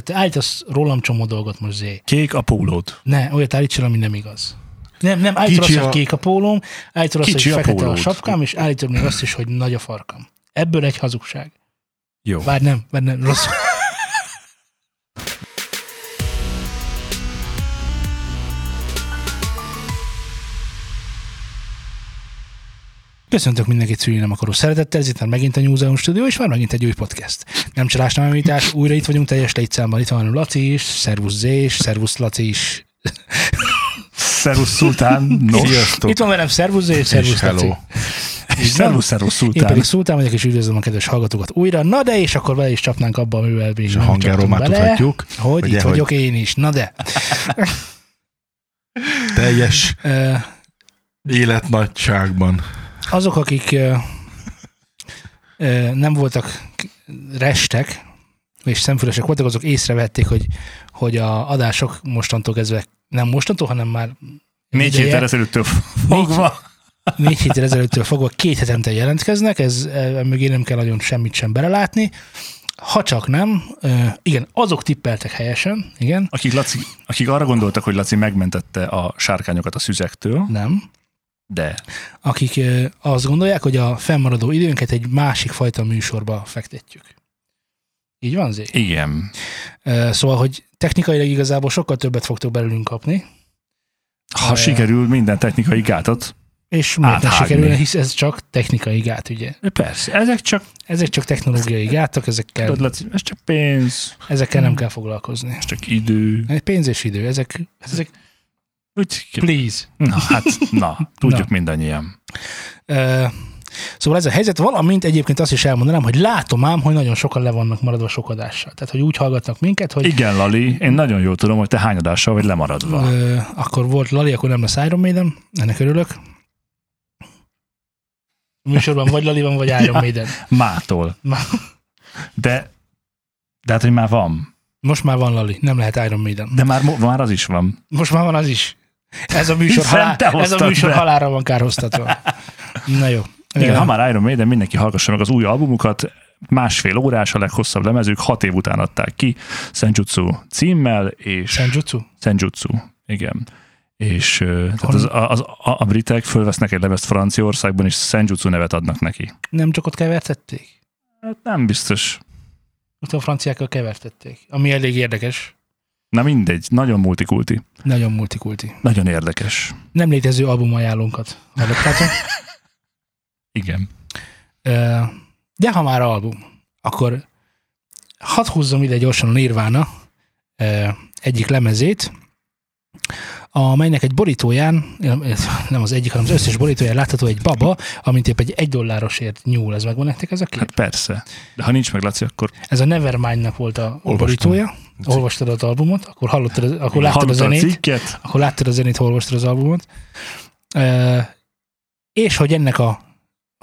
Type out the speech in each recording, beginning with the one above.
Tehát állítasz rólam csomó dolgot most zé. Kék a pólód. Ne, olyat állíts el, ami nem igaz. Nem, nem, állítod azt, hogy a- kék a pólóm, állítod azt, hogy a fekete a pólód. sapkám, és állítod még azt is, hogy nagy a farkam. Ebből egy hazugság. Jó. Várj, nem, várj, nem, rossz. Köszöntök mindenkit szülni nem akaró szeretettel, ez itt már megint a Newseum Studio, és már megint egy új podcast. Nem csalás, nem említás, újra itt vagyunk teljes létszámban, itt van Laci is, szervusz Zé is, szervusz Laci is. Szervusz Szultán. Nos. Sziasztok. Itt van velem szervusz Zé és szervusz hello. Laci. És szervusz, szervusz Én Szultán. pedig Szultán vagyok, és üdvözlöm a kedves hallgatókat újra. Na de, és akkor vele is csapnánk abba, amivel még És a hangjáról már bele, tudhatjuk, Hogy ugye, itt hogy- vagyok én is. Na de. teljes életnagyságban. Azok, akik ö, ö, nem voltak restek, és szemfülesek voltak, azok észrevették, hogy, hogy a adások mostantól kezdve, nem mostantól, hanem már Négy héttel ezelőttől fogva. négy héttel ezelőttől fogva két hetente jelentkeznek, ez e, mögé nem kell nagyon semmit sem belelátni. Ha csak nem, igen, azok tippeltek helyesen, igen, Akik, Laci, akik arra gondoltak, hogy Laci megmentette a sárkányokat a szüzektől, nem, de akik azt gondolják, hogy a fennmaradó időnket egy másik fajta műsorba fektetjük. Így van, Zé? igen. Szóval, hogy technikailag igazából sokkal többet fogtok belőlünk kapni, Ha Ö, sikerül minden technikai gátat, és miért ne Áthágni. sikerülne, hisz ez csak technikai gát, ugye? persze, ezek csak, Ezek csak technológiai gátok, ezekkel, Laci, ez csak pénz, ezekkel nem kell foglalkozni. ez csak idő. Pénz és idő, ezek, ezek Úgy, please. na, hát, na, tudjuk Na. mindannyian. Ö, Szóval ez a helyzet, valamint egyébként azt is elmondanám, hogy látom ám, hogy nagyon sokan le vannak maradva sok adással. Tehát, hogy úgy hallgatnak minket, hogy Igen, Lali, én nagyon jól tudom, hogy te hány adással vagy lemaradva. ö, akkor volt Lali, akkor nem lesz Iron Maiden, ennek örülök. A műsorban vagy Lali van, vagy Iron Ja. Maiden. Mától. Má- De, de hát, hogy már van. Most már van Lali, nem lehet Iron Maiden. De már, már az is van. Most már van az is. Ez a műsor, halál, ez a műsor be. halára van kárhoztatva. Na jó. Igen, ha már Iron Maiden, mindenki hallgassa meg az új albumukat. Másfél órás a leghosszabb lemezük, hat év után adták ki, Senjutsu címmel, és Senjutsu? Senjutsu, igen. És tehát az, az, a, a britek fölvesznek egy lemezt Franciaországban, és Senjutsu nevet adnak neki. Nem csak ott kevertették? Hát nem biztos. Ott a franciákkal kevertették. Ami elég érdekes. Na mindegy, nagyon multikulti. Nagyon multikulti. Nagyon érdekes. Nem létező album ajánlónkat hallottátok. Igen. De ha már album, akkor hadd húzzam ide gyorsan a Nirvana egyik lemezét, amelynek egy borítóján, nem az egyik, hanem az összes borítóján látható egy baba, amint épp egy egy dollárosért nyúl. Ez megvan nektek ez a kép? Hát persze. De ha nincs meg, Laci, akkor Ez a Nevermind-nak volt a Olvastam. borítója. Olvastad az albumot, akkor hallottad, akkor láttad a hallottad zenét. cikket? akkor láttad a zenét, ha olvastad az albumot. E, és hogy ennek a,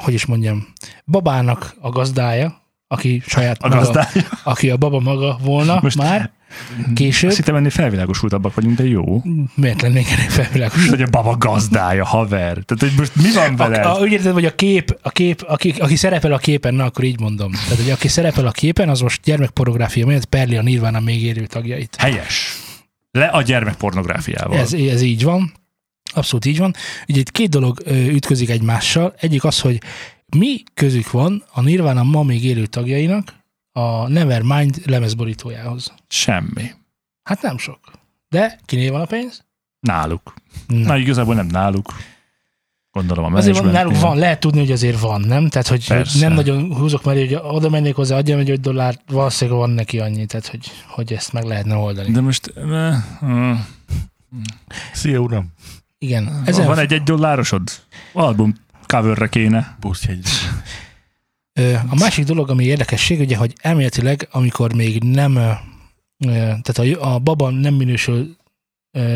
hogy is mondjam, babának a gazdája, aki saját A maga, gazdája. aki a baba maga volna Most már, később. Azt hittem ennél felvilágosultabbak vagyunk, de jó. miért lennénk ennek felvilágos? Hogy a baba gazdája, haver. Tehát, hogy most mi van veled? A, a, úgy érted, hogy a kép, a kép aki, aki szerepel a képen, na akkor így mondom. Tehát, hogy aki szerepel a képen, az most gyermekpornográfia miatt perli a Nirvana még érő tagjait. Helyes. Le a gyermekpornográfiával. Ez, ez így van. Abszolút így van. Ugye itt két dolog ütközik egymással. Egyik az, hogy mi közük van a Nirvana ma még élő tagjainak a Nevermind lemezborítójához. Semmi. Hát nem sok. De kiné van a pénz? Náluk. Na. Na, igazából nem náluk. Gondolom a Azért van, náluk van, lehet tudni, hogy azért van, nem? Tehát, hogy Persze. nem nagyon húzok mellé, hogy oda mennék hozzá, adjam egy 5 dollár, valószínűleg van neki annyi, tehát, hogy, hogy ezt meg lehetne oldani. De most... eh, eh, Szia, uram! Igen, Ezen van f- egy egy dollárosod? Album coverre kéne. Buszjegy. A másik dolog, ami érdekesség, ugye, hogy elméletileg, amikor még nem, tehát a, a baba nem minősül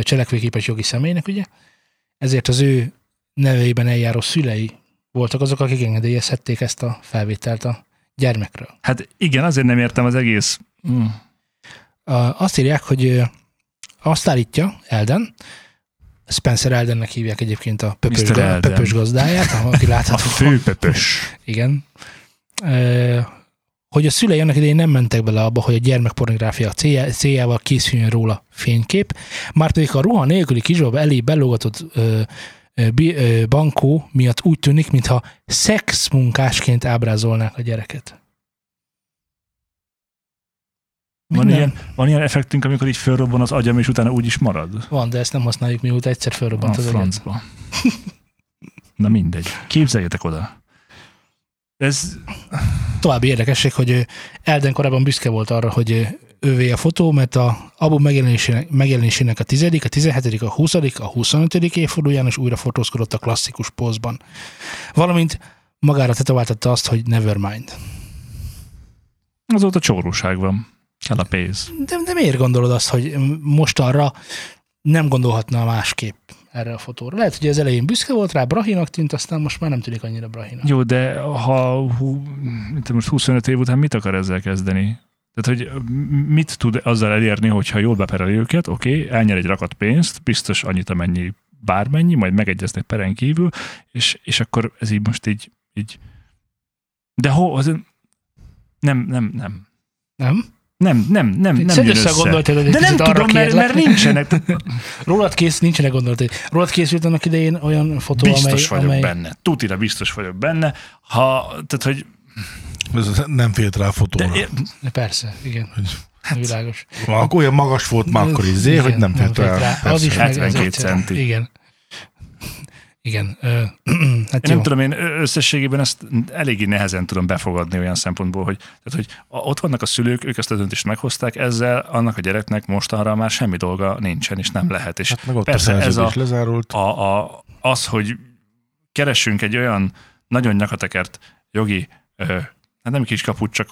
cselekvőképes jogi személynek, ugye, ezért az ő nevében eljáró szülei voltak azok, akik engedélyezhették ezt a felvételt a gyermekről. Hát igen, azért nem értem az egész... Mm. Azt írják, hogy azt állítja Elden, Spencer Eldennek hívják egyébként a pöpös. Elden. pöpös gazdáját, aki A látható. főpöpös. Igen. Hogy a szülei annak idején nem mentek bele abba, hogy a gyermekpornográfia céljával készüljön róla fénykép, már pedig a ruha nélküli kisbaba elé belógatott ö, ö, bankó miatt úgy tűnik, mintha szexmunkásként ábrázolnák a gyereket. Van ilyen, van ilyen effektünk, amikor így fölrobban az agyam, és utána úgy is marad? Van, de ezt nem használjuk, mióta egyszer A felrobbant az francba. Na mindegy. Képzeljétek oda. Ez További érdekesség, hogy Elden korábban büszke volt arra, hogy ővé a fotó, mert a album megjelenésének, megjelenésének a 10., a 17., a 20., a 25. évfordulóján is újra fotózkodott a klasszikus pózban. Valamint magára tetováltatta azt, hogy Nevermind. azóta csóróság van. Kell a pénz. De, de miért gondolod azt, hogy most arra nem gondolhatna másképp erre a fotóra? Lehet, hogy az elején büszke volt rá, Brahinak tűnt, aztán most már nem tűnik annyira Brahinak. Jó, de ha hú, mint most 25 év után mit akar ezzel kezdeni? Tehát, hogy mit tud azzal elérni, hogyha jól bepereli őket, oké, okay, elnyer egy rakat pénzt, biztos annyit, amennyi bármennyi, majd megegyeznek peren kívül, és, és akkor ez így most így, így de ho, az nem, nem, nem. Nem? Nem, nem, nem, nem jön össze egy De nem tudom, mert, kérlek. mert nincsenek. Rólad kész, nincsenek gondolatai. Rólad készült annak idején olyan fotó, Biztos amely, vagyok amely benne. Tutira biztos vagyok benne. Ha, tehát, hogy Ez nem félt rá a fotóra. de, De Persze, igen. Hát, világos. Akkor olyan magas volt már akkor izé, Igen, hogy nem félt rá. Az is meg, ez 72 egyszer- centi. Igen. Igen. Ö, hát Én jó. nem tudom, én összességében ezt eléggé nehezen tudom befogadni olyan szempontból, hogy, tehát, hogy ott vannak a szülők, ők ezt a döntést meghozták, ezzel annak a gyereknek mostanra már semmi dolga nincsen, és nem lehet. És Hát meg ott persze a ez a, lezárult. a, a, az, hogy keressünk egy olyan nagyon nyakatekert jogi, ö, hát nem kis kaput, csak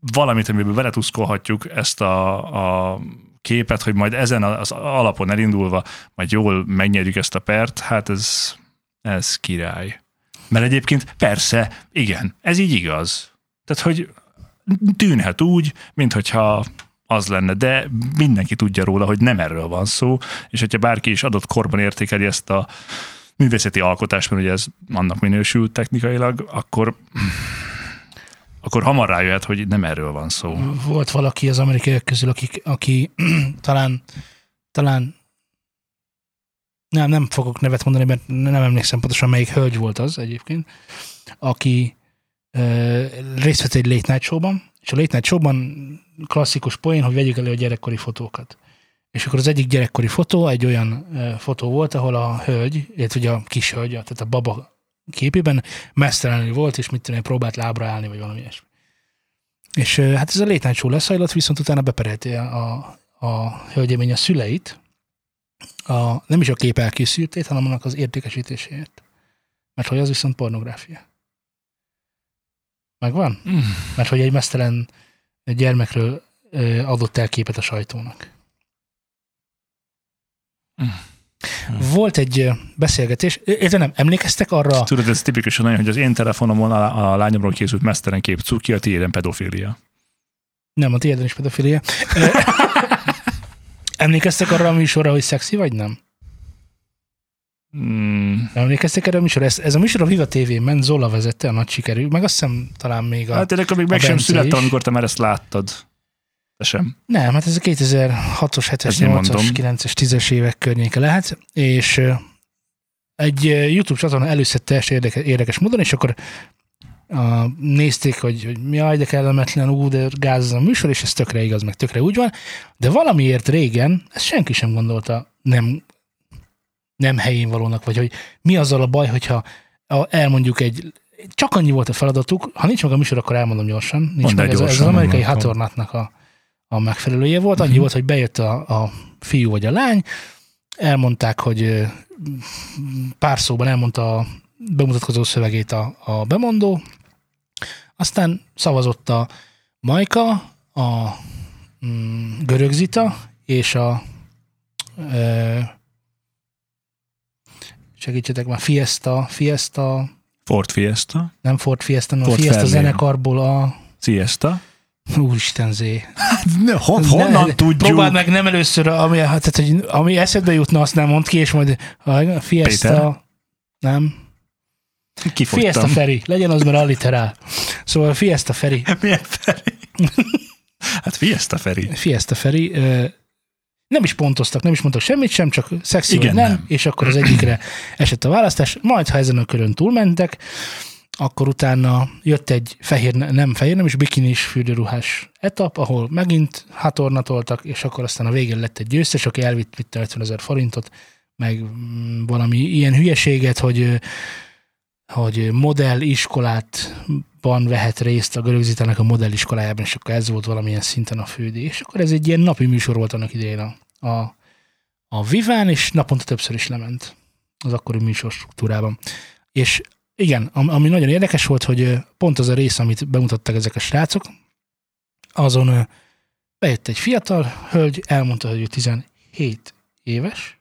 valamit, amiből beletuszkolhatjuk ezt a, a képet, hogy majd ezen az alapon elindulva majd jól megnyerjük ezt a pert, hát ez, ez király. Mert egyébként persze, igen, ez így igaz. Tehát, hogy tűnhet úgy, minthogyha az lenne, de mindenki tudja róla, hogy nem erről van szó, és hogyha bárki is adott korban értékeli ezt a művészeti alkotást, mert ugye ez annak minősül technikailag, akkor akkor hamar rájöhet, hogy nem erről van szó. Volt valaki az amerikaiak közül, akik, aki talán, talán nem, nem fogok nevet mondani, mert nem emlékszem pontosan, melyik hölgy volt az egyébként, aki ö, részt vett egy late night showban, és a late night showban klasszikus poén, hogy vegyük elő a gyerekkori fotókat. És akkor az egyik gyerekkori fotó egy olyan ö, fotó volt, ahol a hölgy, illetve ugye a kis hölgy, tehát a baba képében mesztelenül volt, és mit tudom, én, próbált lábra állni, vagy valami ilyesmi. És hát ez a show leszajlott, viszont utána beperelte a, a hölgyemény a szüleit, a, nem is a kép elkészültét, hanem annak az értékesítéséért. Mert hogy az viszont pornográfia. Megvan? Mm. Mert hogy egy mesztelen gyermekről adott el képet a sajtónak. Mm. Volt egy beszélgetés, érte nem, emlékeztek arra, Tudod, ez tipikusan olyan, hogy az én telefonomon a, a lányomról készült mesztelen kép cuki, a tiéden pedofília. nem, a tiéden is pedofilia. Ö, Emlékeztek arra a műsorra, hogy szexi vagy nem? Mm, Emlékeztek erre a műsorra? Ez, ez a műsor a Viva TV-n ment, Zola vezette, a nagy sikerű, meg azt hiszem talán még a... hát akkor még meg sem születtem, amikor te már ezt láttad. Sem. Nem, hát ez a 2006-os, 7-es, Ezért 8-as, mondom. 9-es, 10-es évek környéke lehet, és egy YouTube csatorna előszedte ezt érdekes, érdekes módon, és akkor a, nézték, hogy, hogy jaj, de kellemetlen, ú, de gáz ez a műsor, és ez tökre igaz, meg tökre úgy van, de valamiért régen, ezt senki sem gondolta nem, nem helyén valónak, vagy hogy mi azzal a baj, hogyha a, elmondjuk egy, csak annyi volt a feladatuk, ha nincs meg a műsor, akkor elmondom gyorsan, nincs Mondd meg, ez, ez az gyorsan, amerikai hatornatnak a, a megfelelője volt. Annyi volt, hogy bejött a, a fiú vagy a lány, elmondták, hogy pár szóban elmondta a bemutatkozó szövegét a, a bemondó, aztán szavazott a Majka, a mm, Görögzita és a ö, segítsetek már, Fiesta, Fiesta, Ford Fiesta, nem Ford Fiesta, hanem a Fiesta Fairlane. zenekarból a Siesta. Úristen zé. Ne, hon, honnan Ne, tudjuk? Próbáld meg nem először, ami, hát, tehát, hogy, ami eszedbe jutna, azt nem mond ki, és majd a Fiesta, Péter? nem, Kifogytam. Fiesta Feri, legyen az, mert alliterál. Szóval Fiesta Feri, Milyen Feri? hát Fiesta Feri. Fiesta Feri, nem is pontoztak, nem is mondtak semmit sem, csak szexi Igen, nem, nem. és akkor az egyikre esett a választás. Majd, ha ezen a körön túlmentek, akkor utána jött egy fehér, nem fehér, nem is bikinis fürdőruhás etap, ahol megint hatornatoltak, és akkor aztán a végén lett egy győztes, aki elvitt vitte 50 ezer forintot, meg mm, valami ilyen hülyeséget, hogy, hogy modelliskolátban vehet részt a görögzítának a modelliskolájában, és akkor ez volt valamilyen szinten a fődé. És akkor ez egy ilyen napi műsor volt annak idején a, a, a Viván, és naponta többször is lement az akkori műsor struktúrában. És igen, am- ami nagyon érdekes volt, hogy pont az a rész, amit bemutattak ezek a srácok, azon bejött egy fiatal hölgy, elmondta, hogy ő 17 éves,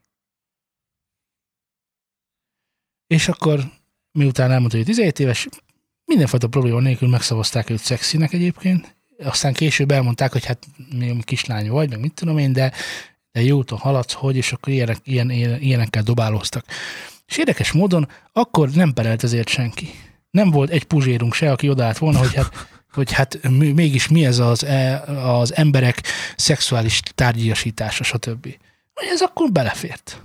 és akkor miután elmondta, hogy 17 éves, mindenfajta probléma nélkül megszavazták őt szexinek egyébként, aztán később elmondták, hogy hát még kislány vagy, meg mit tudom én, de, de jó úton haladsz, hogy, és akkor ilyenek, ilyen, ilyen, ilyenekkel dobálóztak. És érdekes módon akkor nem perelt ezért senki. Nem volt egy puzsérunk se, aki odaállt volna, hogy hát, hogy hát mégis mi ez az, e- az emberek szexuális tárgyasítása, stb. Hogy ez akkor belefért.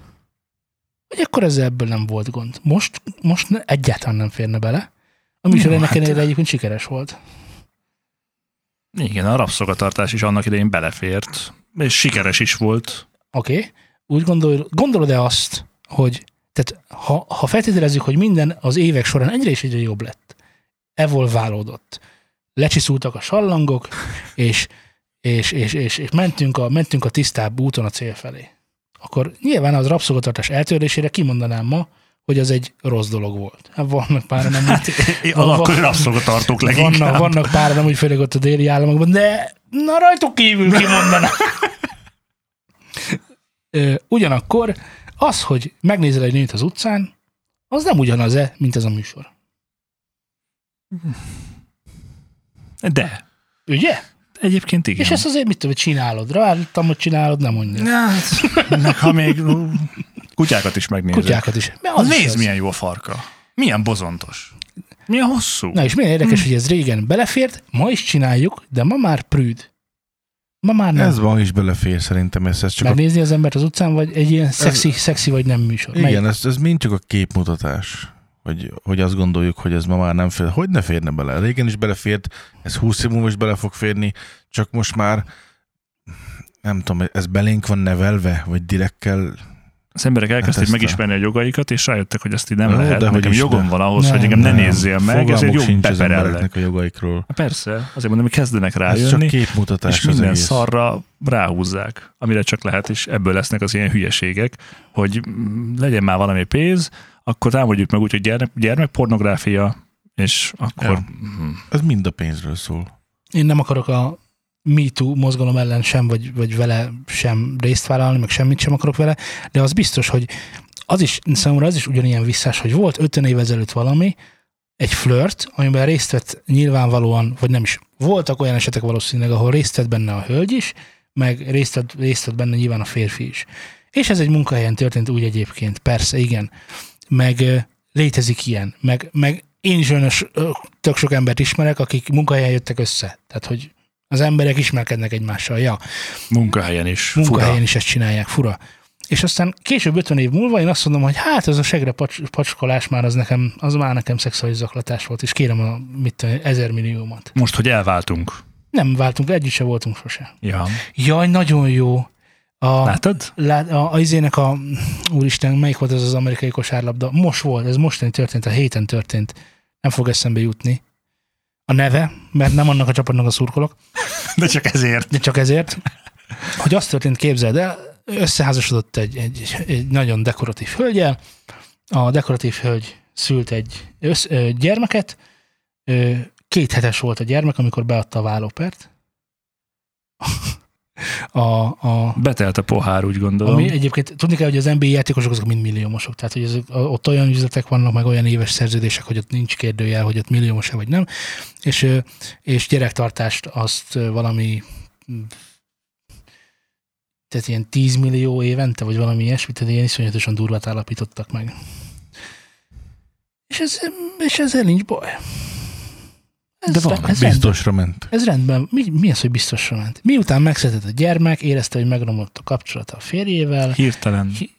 Hogy akkor ezzel ebből nem volt gond. Most, most ne, egyáltalán nem férne bele. A műsor ennek hát- ellenére egyébként sikeres volt. Igen, a rabszolgatartás is annak idején belefért, és sikeres is volt. Oké. Okay. Úgy gondol, gondolod-e azt, hogy tehát ha, ha feltételezzük, hogy minden az évek során egyre és egyre jobb lett, evolválódott, lecsiszultak a sallangok, és, és, és, és, és mentünk, a, mentünk a tisztább úton a cél felé, akkor nyilván az rabszolgatartás eltörlésére kimondanám ma, hogy az egy rossz dolog volt. Hát vannak pár nem Az akkori rabszolgatartók leginkább. vannak, vannak pár nem úgy főleg ott a déli államokban, de na rajtuk kívül kimondanám. Ugyanakkor az, hogy megnézel egy nőt az utcán, az nem ugyanaz-e, mint ez a műsor. De. Ugye? Egyébként igen. És ezt azért mit tudom, hogy csinálod? Ráállítom, hogy csinálod, nem mondja. Ja, hát, meg ha még kutyákat is megnézed. Kutyákat is. Mert Az az is nézd, az. milyen jó a farka. Milyen bozontos. Milyen hosszú. Na és milyen érdekes, hogy ez régen belefért, ma is csináljuk, de ma már prűd. Ma már nem. Ez ma is belefér szerintem, ez, ez csak a, Megnézni az embert az utcán, vagy egy ilyen szexi, szexi vagy nem műsor. igen, ez, ez mind csak a képmutatás. Hogy, hogy azt gondoljuk, hogy ez ma már nem fér. Hogy ne férne bele? Régen is belefért, ez 20 év múlva is bele fog férni, csak most már nem tudom, ez belénk van nevelve, vagy direkkel Az emberek elkezdték Hát ezt a- megismerni a jogaikat, és rájöttek, hogy ezt így nem lehet. de hogy Nekem jogom ne. van ahhoz, Nem, hogy engem ne nem. nézzél meg, ezért az beperellek. a jogaikról. Persze, azért mondom, hogy kezdenek Ez csak rájönni, képmutatás és az minden egész. szarra ráhúzzák, amire csak lehet, és ebből lesznek az ilyen hülyeségek, hogy mm, legyen már valami pénz, akkor támadjuk meg úgy, hogy gyermek, gyermekpornográfia, és akkor... Ja. Mm, Ez mind a pénzről szól. Én nem akarok a MeToo mozgalom ellen sem, vagy, vagy vele sem részt vállalni, meg semmit sem akarok vele, de az biztos, hogy az is, számomra az is ugyanilyen visszás, hogy volt 50 év ezelőtt valami, egy flört, amiben részt vett nyilvánvalóan, vagy nem is, voltak olyan esetek valószínűleg, ahol részt vett benne a hölgy is, meg részt vett, részt vett benne nyilván a férfi is. És ez egy munkahelyen történt úgy egyébként, persze, igen. Meg létezik ilyen. Meg, meg én is olyan ö, tök sok embert ismerek, akik munkahelyen jöttek össze. Tehát, hogy az emberek ismerkednek egymással. Ja, munkahelyen is. munkahelyen Fura. is ezt csinálják, fura. És aztán később 50 év múlva én azt mondom, hogy hát ez a segre pacs- pacskolás már az nekem, az már nekem szexuális zaklatás volt, és kérem a mit ezer milliómat. Most, hogy elváltunk. Nem váltunk, együtt se voltunk sose. Ja. Jaj, nagyon jó. A, Látod? lát, a, a izének a, úristen, melyik volt ez az amerikai kosárlabda? Most volt, ez mostani történt, a héten történt. Nem fog eszembe jutni. A neve, mert nem annak a csapatnak a szurkolok, De csak ezért. de csak ezért, hogy az történt, képzeld el, összeházasodott egy, egy, egy nagyon dekoratív hölgyel, a dekoratív hölgy szült egy össz, ö, gyermeket, ö, két hetes volt a gyermek, amikor beadta a vállópert. A, a, Betelt a pohár, úgy gondolom. ami egyébként tudni kell, hogy az NBA játékosok azok mind milliómosok, tehát hogy ezek, ott olyan üzletek vannak, meg olyan éves szerződések, hogy ott nincs kérdőjel, hogy ott milliómos-e vagy nem, és, és gyerektartást azt valami tehát ilyen 10 millió évente, vagy valami ilyesmi, tehát ilyen iszonyatosan durvát állapítottak meg. És, ez, és ezzel nincs baj. Ez, De van, ez rendben, Biztosra ment. ez rendben. Mi, mi az, hogy biztosra ment? Miután megszületett a gyermek, érezte, hogy megromlott a kapcsolata a férjével, Hirtelen. Hi-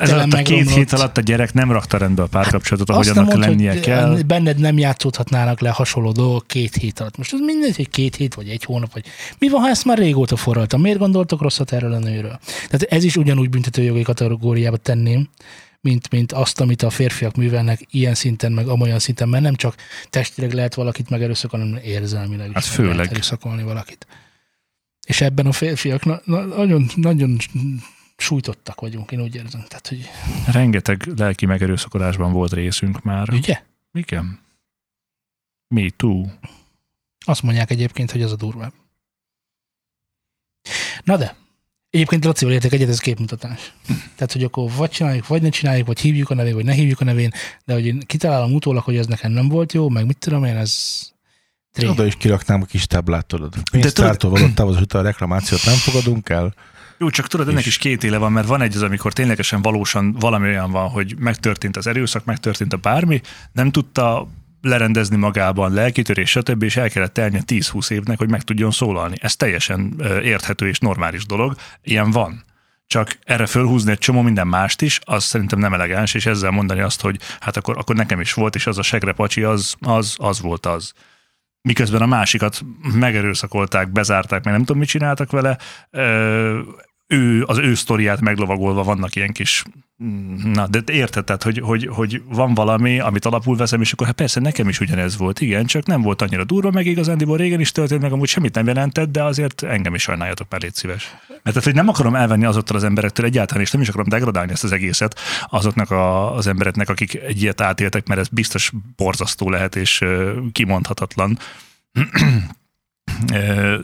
Ez alatt a két hét alatt a gyerek nem rakta rendbe a párkapcsolatot, ahogy Azt nem annak mondd, lennie hogy kell. benned nem játszódhatnának le hasonló dolgok két hét alatt. Most ez mindegy, hogy két hét, vagy egy hónap, vagy mi van, ha ezt már régóta forraltam? Miért gondoltok rosszat erről a nőről? Tehát ez is ugyanúgy büntetőjogi kategóriába tenném, mint, mint azt, amit a férfiak művelnek ilyen szinten, meg amolyan szinten, mert nem csak testileg lehet valakit megerőszakolni, hanem érzelmileg Hát is főleg. lehet erőszakolni valakit. És ebben a férfiak na, na, nagyon, nagyon sújtottak vagyunk, én úgy érzem. Tehát, hogy Rengeteg lelki megerőszakolásban volt részünk már. ugye? Igen. Me too. Azt mondják egyébként, hogy az a durvább. Na de, egyébként Lacival értek egyet, ez képmutatás. Tehát, hogy akkor vagy csináljuk, vagy ne csináljuk, vagy hívjuk a nevén, vagy ne hívjuk a nevén, de hogy én kitalálom utólag, hogy ez nekem nem volt jó, meg mit tudom én, ez tré. Oda is kiraknám a kis táblát, tudod. Pénztártól való távozat, a reklamációt nem fogadunk el. Jó, csak tudod, ennek is két éle van, mert van egy az, amikor ténylegesen valósan valami olyan van, hogy megtörtént az erőszak, megtörtént a bármi, nem tudta lerendezni magában lelkitörés, stb. és el kellett telnie 10-20 évnek, hogy meg tudjon szólalni. Ez teljesen érthető és normális dolog. Ilyen van. Csak erre fölhúzni egy csomó minden mást is, az szerintem nem elegáns, és ezzel mondani azt, hogy hát akkor, akkor nekem is volt, és az a segrepacsi, az, az, az volt az. Miközben a másikat megerőszakolták, bezárták, meg nem tudom, mit csináltak vele, ő, az ő sztoriát meglovagolva vannak ilyen kis, na, de te érted, tehát, hogy, hogy, hogy van valami, amit alapul veszem, és akkor hát persze nekem is ugyanez volt, igen, csak nem volt annyira durva, meg igazándiból régen is történt, meg amúgy semmit nem jelentett, de azért engem is sajnáljatok már, légy szíves. Mert tehát, hogy nem akarom elvenni azoktól az emberektől egyáltalán, és nem is akarom degradálni ezt az egészet azoknak a, az embereknek, akik egy ilyet átéltek, mert ez biztos borzasztó lehet, és kimondhatatlan.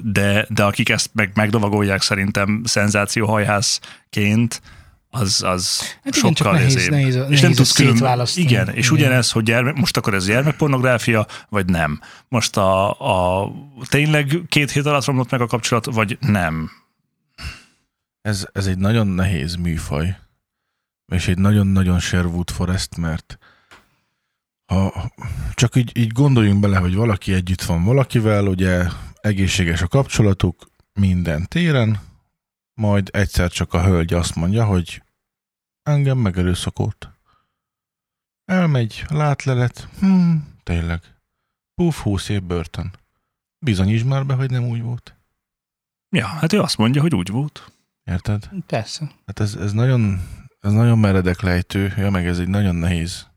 De, de akik ezt meg, megdovagolják szerintem szenzációhajhászként, az, az Hát igen, sokkal nehéz- ezébb. nehéz- és nehéz nem tudsz külön... szétválasztani. Igen, és Igen. ugyanez, hogy gyermek, most akkor ez gyermekpornográfia, vagy nem. Most a, a tényleg két hét alatt romlott meg a kapcsolat, vagy nem. Ez, ez egy nagyon nehéz műfaj, és egy nagyon-nagyon Sherwood Forest, mert ha csak így, így gondoljunk bele, hogy valaki együtt van valakivel, ugye egészséges a kapcsolatuk minden téren, majd egyszer csak a hölgy azt mondja, hogy engem megerőszakolt. Elmegy, látlelet, hm, tényleg. Puf, húsz év börtön. Bizonyíts már be, hogy nem úgy volt. Ja, hát ő azt mondja, hogy úgy volt. Érted? Persze. Hát ez, ez nagyon, ez nagyon meredek lejtő, ja, meg ez egy nagyon nehéz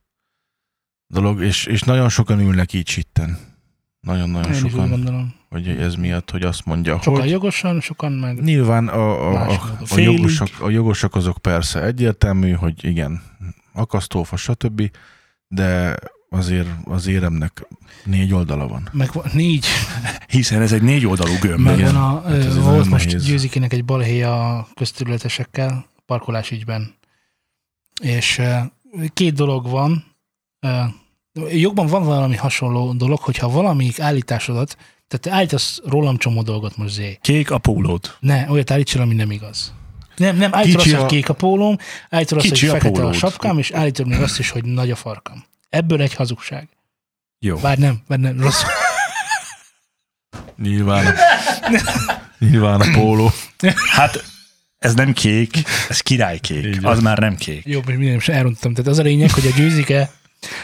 dolog, és, és nagyon sokan ülnek így sitten. Nagyon-nagyon Én sokan, gondolom. hogy ez miatt, hogy azt mondja, Sokan hogy jogosan, sokan meg... nyilván a, a, a, a, Félig. jogosok, a jogosok azok persze egyértelmű, hogy igen, akasztófa, stb., de azért az éremnek négy oldala van. Meg van- négy, Hiszen ez egy négy oldalú gömb. meg van a, Hát ez volt most nehéz. Győzikének egy balhéja a közterületesekkel, parkolás ügyben. És két dolog van. Jogban van valami hasonló dolog, hogyha valamelyik állításodat, tehát te állítasz rólam csomó dolgot most zé. Kék a pólód. Ne, olyat állítson, ami nem igaz. Nem, nem, állítod Kicsi azt, hogy a- kék a pólóm, állítod azt, hogy a fekete a pólód. sapkám, és állítod még azt is, hogy nagy a farkam. Ebből egy hazugság. Jó. Bár nem, bár nem, rossz. Nyilván a, nyilván a póló. Hát ez nem kék, ez királykék. Így van. Az már nem kék. Jó, most minden is elrontottam. Tehát az a lényeg, hogy a győzike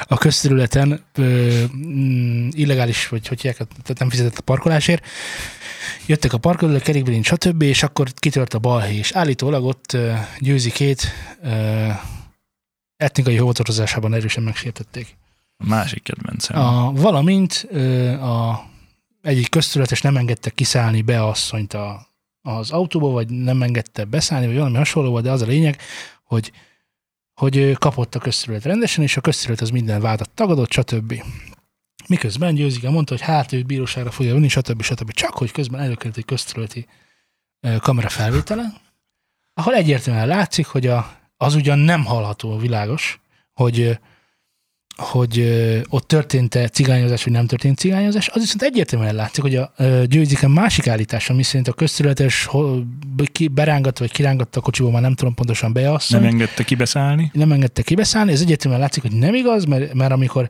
a közterületen ö, mm, illegális, vagy hogy hívják, tehát nem fizetett a parkolásért. Jöttek a parkolóra, kerékbelin, stb., és akkor kitört a balhé, és állítólag ott ö, győzikét ö, etnikai hovatartozásában erősen megsértették. A másik kedvencem. A, valamint ö, a egyik közterületes nem engedte kiszállni be asszonyt a, az autóba, vagy nem engedte beszállni, vagy valami hasonló volt, de az a lényeg, hogy, hogy ő kapott a közterület rendesen, és a közterület az minden vádat tagadott, stb. Miközben Győzike mondta, hogy hát őt bíróságra fogja venni, stb. stb. Csak hogy közben előkerült egy közterületi kamera felvétele, ahol egyértelműen látszik, hogy a, az ugyan nem hallható világos, hogy hogy ott történt-e cigányozás, vagy nem történt cigányozás, az viszont egyértelműen látszik, hogy a ö, győziken másik állítása, miszerint a közterületes berángatta, vagy kirángatta a kocsiból, már nem tudom pontosan beasszony, Nem engedte kibeszállni. nem engedte kibeszállni, ez egyértelműen látszik, hogy nem igaz, mert, mert amikor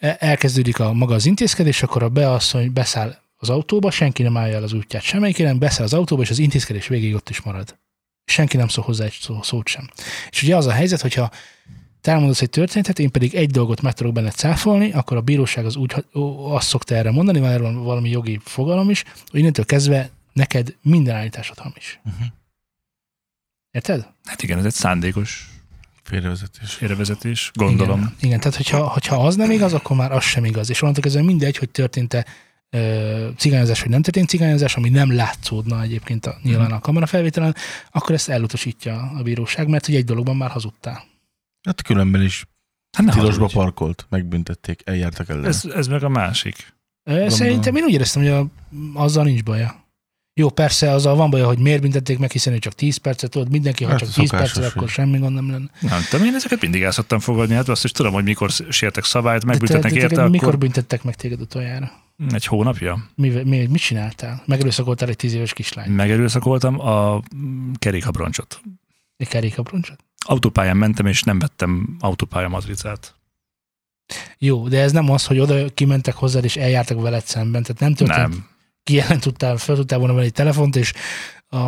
E- elkezdődik a maga az intézkedés, akkor a beasszony beszáll az autóba, senki nem állja el az útját semmelyikére, nem beszáll az autóba, és az intézkedés végéig ott is marad. Senki nem szól hozzá egy szó, szót sem. És ugye az a helyzet, hogyha te elmondasz egy történetet, én pedig egy dolgot meg tudok benne cáfolni, akkor a bíróság az úgy, ó, azt szokta erre mondani, van valami jogi fogalom is, hogy innentől kezdve neked minden állításod hamis. Uh-huh. Érted? Hát igen, ez egy szándékos Félrevezetés. félrevezetés, gondolom. Igen, igen tehát hogyha, hogyha az nem igaz, akkor már az sem igaz. És onnantól kezdve mindegy, hogy történt-e cigányozás, vagy nem történt cigányozás, ami nem látszódna egyébként a, nyilván a kamerafelvételen, akkor ezt elutasítja a bíróság, mert hogy egy dologban már hazudtál. Hát különben is Hát ne tilosba hazudj. parkolt, megbüntették, eljártak ellen. ez, ez meg a másik. Ö, Szerintem én úgy éreztem, hogy a, azzal nincs baja. Jó, persze, azzal van baja, hogy miért büntették meg, hiszen ő csak 10 percet tudod, mindenki, ha Hát csak 10 szokásos, percet, akkor hogy- semmi gond nem lenne. Nem tudom, én ezeket mindig el szoktam fogadni, hát azt is tudom, hogy mikor sértek szabályt, megbüntetnek érte, akkor mikor büntettek meg téged utoljára? egy hónapja. Mi, mi, mit csináltál? Megerőszakoltál egy 10 éves kislány. Megerőszakoltam a mm, kerékabroncsot. Egy kerékabroncsot? Autópályán mentem, és nem vettem autópálya matricát. Jó, de ez nem az, hogy oda kimentek hozzád, és eljártak veled szemben. Tehát nem történt Nem. kijelen tudtál, fel tudtál volna venni egy telefont, és a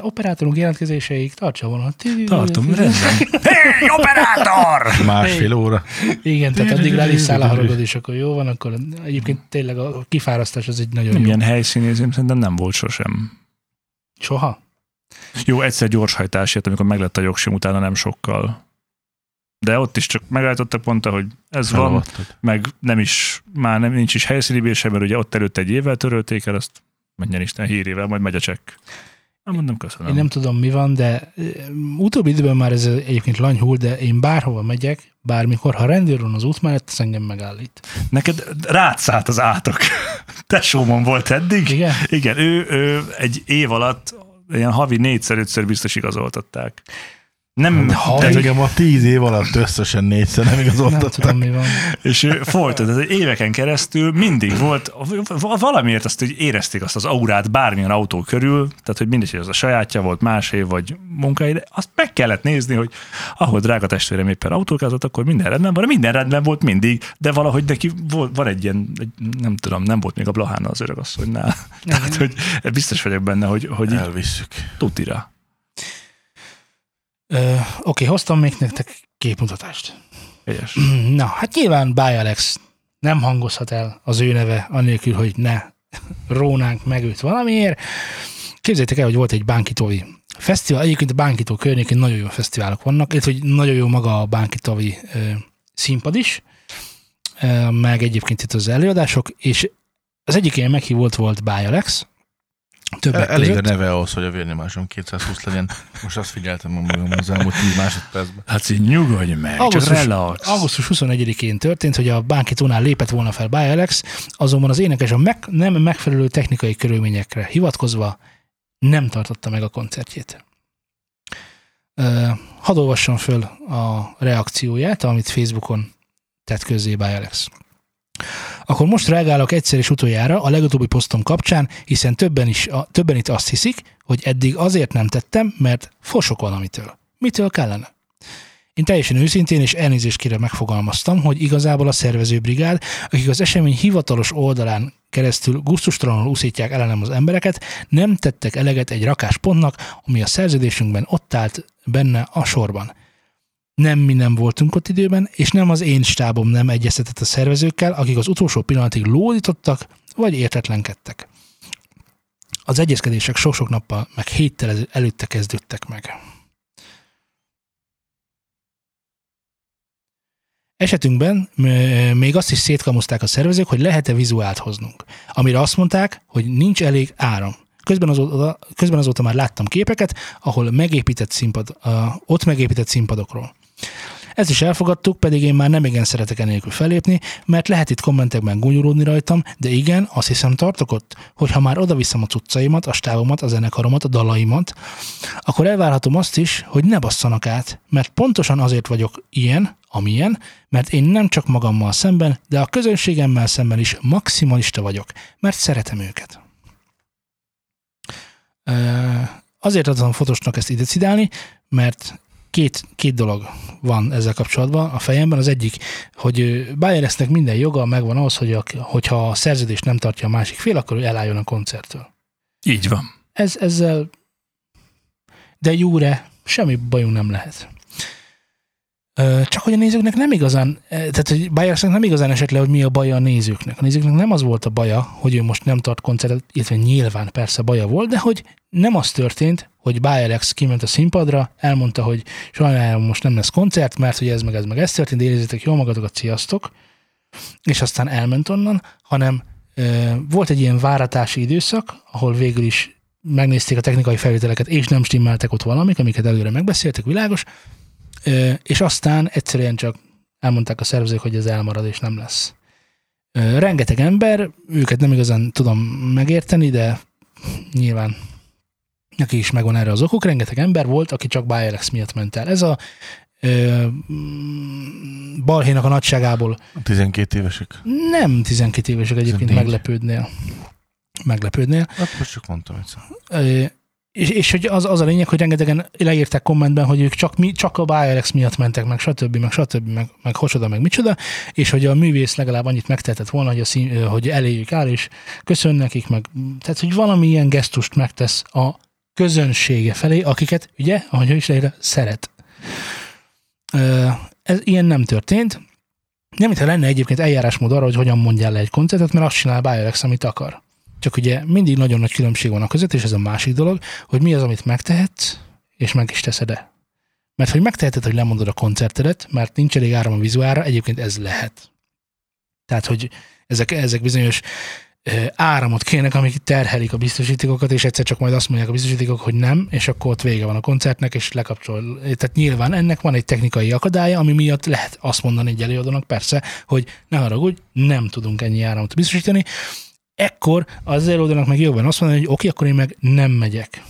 operátorunk jelentkezéseig tartsa volna. Tartom, rendben. Hé, operátor! Másfél óra. Igen, tehát addig száll a haragod, és akkor jó van, akkor egyébként tényleg a kifárasztás az egy nagyon jó. ilyen helyszínézém, szerintem nem volt sosem. Soha? Jó, egyszer gyorshajtás jött, amikor meglett a jogsim, utána nem sokkal. De ott is csak megállítottak, mondta, hogy ez van, meg nem is, már nem, nincs is helyszíni bírse, mert ugye ott előtt egy évvel törölték el, azt menjen Isten hírével, majd megy a csekk. Nem mondom, köszönöm. Én nem tudom, mi van, de utóbbi időben már ez egyébként lanyhul, de én bárhova megyek, bármikor, ha rendőr van az út mellett, az engem megállít. Neked rád szállt az átok. Tesómon volt eddig. Igen? Igen, ő, ő egy év alatt ilyen havi négyszer-ötször biztos igazoltatták. Nem, Ha- tehát, hogy, Engem a tíz év alatt összesen négyszer nem Nem igazoltattak. tudom, mi van. és ő ez egy éveken keresztül mindig volt, valamiért azt, hogy érezték azt az aurát bármilyen autó körül, tehát hogy mindegy, hogy az a sajátja volt, más év vagy munkaide, azt meg kellett nézni, hogy ahol drága testvérem éppen autókázott, akkor minden rendben van, minden rendben volt mindig, de valahogy neki volt, van egy ilyen, egy, nem tudom, nem volt még a Blahána az öregasszonynál. Tehát, hogy biztos vagyok benne, hogy, hogy így Elvisszük. tutira. Ö, Oké, hoztam még nektek képmutatást. Helyes. Na, hát nyilván Báj Alex nem hangozhat el az ő neve, anélkül, hogy ne rónánk meg őt valamiért. Képzeljétek el, hogy volt egy Bánkitovi fesztivál. Egyébként a Bánkitó környékén nagyon jó fesztiválok vannak, illetve hogy nagyon jó maga a Bánkitovi ö, színpad is, meg egyébként itt az előadások, és az egyik ilyen meghívott volt Báj Alex, többek Elég a között. neve ahhoz, hogy a vérnyomásom 220 legyen. Most azt figyeltem magam az elmúlt 10 másodpercben. Hát így nyugodj meg, csak Augusztus, relax. augusztus 21-én történt, hogy a Bánkitónál lépett volna fel Báj Alex, azonban az énekes a meg, nem megfelelő technikai körülményekre hivatkozva nem tartotta meg a koncertjét. Ö, Hadd olvassam föl a reakcióját, amit Facebookon tett közzé Báj Alex. Akkor most reagálok egyszer és utoljára a legutóbbi posztom kapcsán, hiszen többen, is, a, többen itt azt hiszik, hogy eddig azért nem tettem, mert fosok valamitől. Mitől kellene? Én teljesen őszintén és elnézést kérve megfogalmaztam, hogy igazából a szervezőbrigád, akik az esemény hivatalos oldalán keresztül gusztustalanul úszítják ellenem az embereket, nem tettek eleget egy rakáspontnak, ami a szerződésünkben ott állt benne a sorban. Nem mi nem voltunk ott időben, és nem az én stábom nem egyeztetett a szervezőkkel, akik az utolsó pillanatig lódítottak, vagy értetlenkedtek. Az egyezkedések sok-sok nappal, meg héttel előtte kezdődtek meg. Esetünkben még azt is szétkamuzták a szervezők, hogy lehet-e vizuált hoznunk. Amire azt mondták, hogy nincs elég áram. Közben azóta, közben azóta már láttam képeket, ahol megépített színpad, ott megépített színpadokról. Ezt is elfogadtuk, pedig én már nem igen szeretek enélkül felépni, mert lehet itt kommentekben gúnyolódni rajtam, de igen, azt hiszem tartok ott, hogy ha már oda-viszem a cuccaimat, a stávomat, a zenekaromat, a dalaimat, akkor elvárhatom azt is, hogy ne basszanak át, mert pontosan azért vagyok ilyen, amilyen, mert én nem csak magammal szemben, de a közönségemmel szemben is maximalista vagyok, mert szeretem őket. Azért adom fontosnak ezt ide cidálni, mert két, két dolog van ezzel kapcsolatban a fejemben. Az egyik, hogy Bayeresznek minden joga megvan ahhoz, hogy a, hogyha a szerződést nem tartja a másik fél, akkor ő elálljon a koncerttől. Így van. Ez, ezzel de júre semmi bajunk nem lehet. Csak hogy a nézőknek nem igazán, tehát hogy Bayersnek nem igazán esett le, hogy mi a baja a nézőknek. A nézőknek nem az volt a baja, hogy ő most nem tart koncertet, illetve nyilván persze baja volt, de hogy nem az történt, hogy Bayerlex kiment a színpadra, elmondta, hogy sajnálom most nem lesz koncert, mert hogy ez meg ez meg ez történt, érezzétek jól magatokat, sziasztok, és aztán elment onnan, hanem ö, volt egy ilyen váratási időszak, ahol végül is megnézték a technikai felvételeket, és nem stimmeltek ott valamik, amiket előre megbeszéltek, világos, és aztán egyszerűen csak elmondták a szervezők, hogy ez elmarad és nem lesz. Rengeteg ember, őket nem igazán tudom megérteni, de nyilván neki is megvan erre az okok, rengeteg ember volt, aki csak Bayerlex miatt ment el. Ez a ö, balhénak a nagyságából. 12 évesek? Nem 12 évesek egyébként 14. meglepődnél. Meglepődnél. Hát most csak mondtam egyszer. És, és hogy az, az a lényeg, hogy rengetegen leírták kommentben, hogy ők csak, mi, csak a BioRX miatt mentek, meg stb., meg stb., meg, meg hocsoda, meg micsoda, és hogy a művész legalább annyit megtehetett volna, hogy, a szín, hogy eléjük áll, és köszön nekik, meg, tehát, hogy valami ilyen gesztust megtesz a közönsége felé, akiket, ugye, ahogy ő is leírta, szeret. Ez ilyen nem történt. Nem, mintha lenne egyébként eljárásmód arra, hogy hogyan mondjál le egy koncertet, mert azt csinál BioRX, amit akar. Csak ugye mindig nagyon nagy különbség van a között, és ez a másik dolog, hogy mi az, amit megtehetsz, és meg is teszed-e. Mert hogy megteheted, hogy lemondod a koncertedet, mert nincs elég áram a vizuára, egyébként ez lehet. Tehát, hogy ezek, ezek bizonyos áramot kérnek, amik terhelik a biztosítékokat, és egyszer csak majd azt mondják a biztosítékok, hogy nem, és akkor ott vége van a koncertnek, és lekapcsol. Tehát nyilván ennek van egy technikai akadálya, ami miatt lehet azt mondani egy előadónak persze, hogy ne haragudj, nem tudunk ennyi áramot biztosítani, ekkor az előadónak meg jobban azt mondani, hogy oké, okay, akkor én meg nem megyek.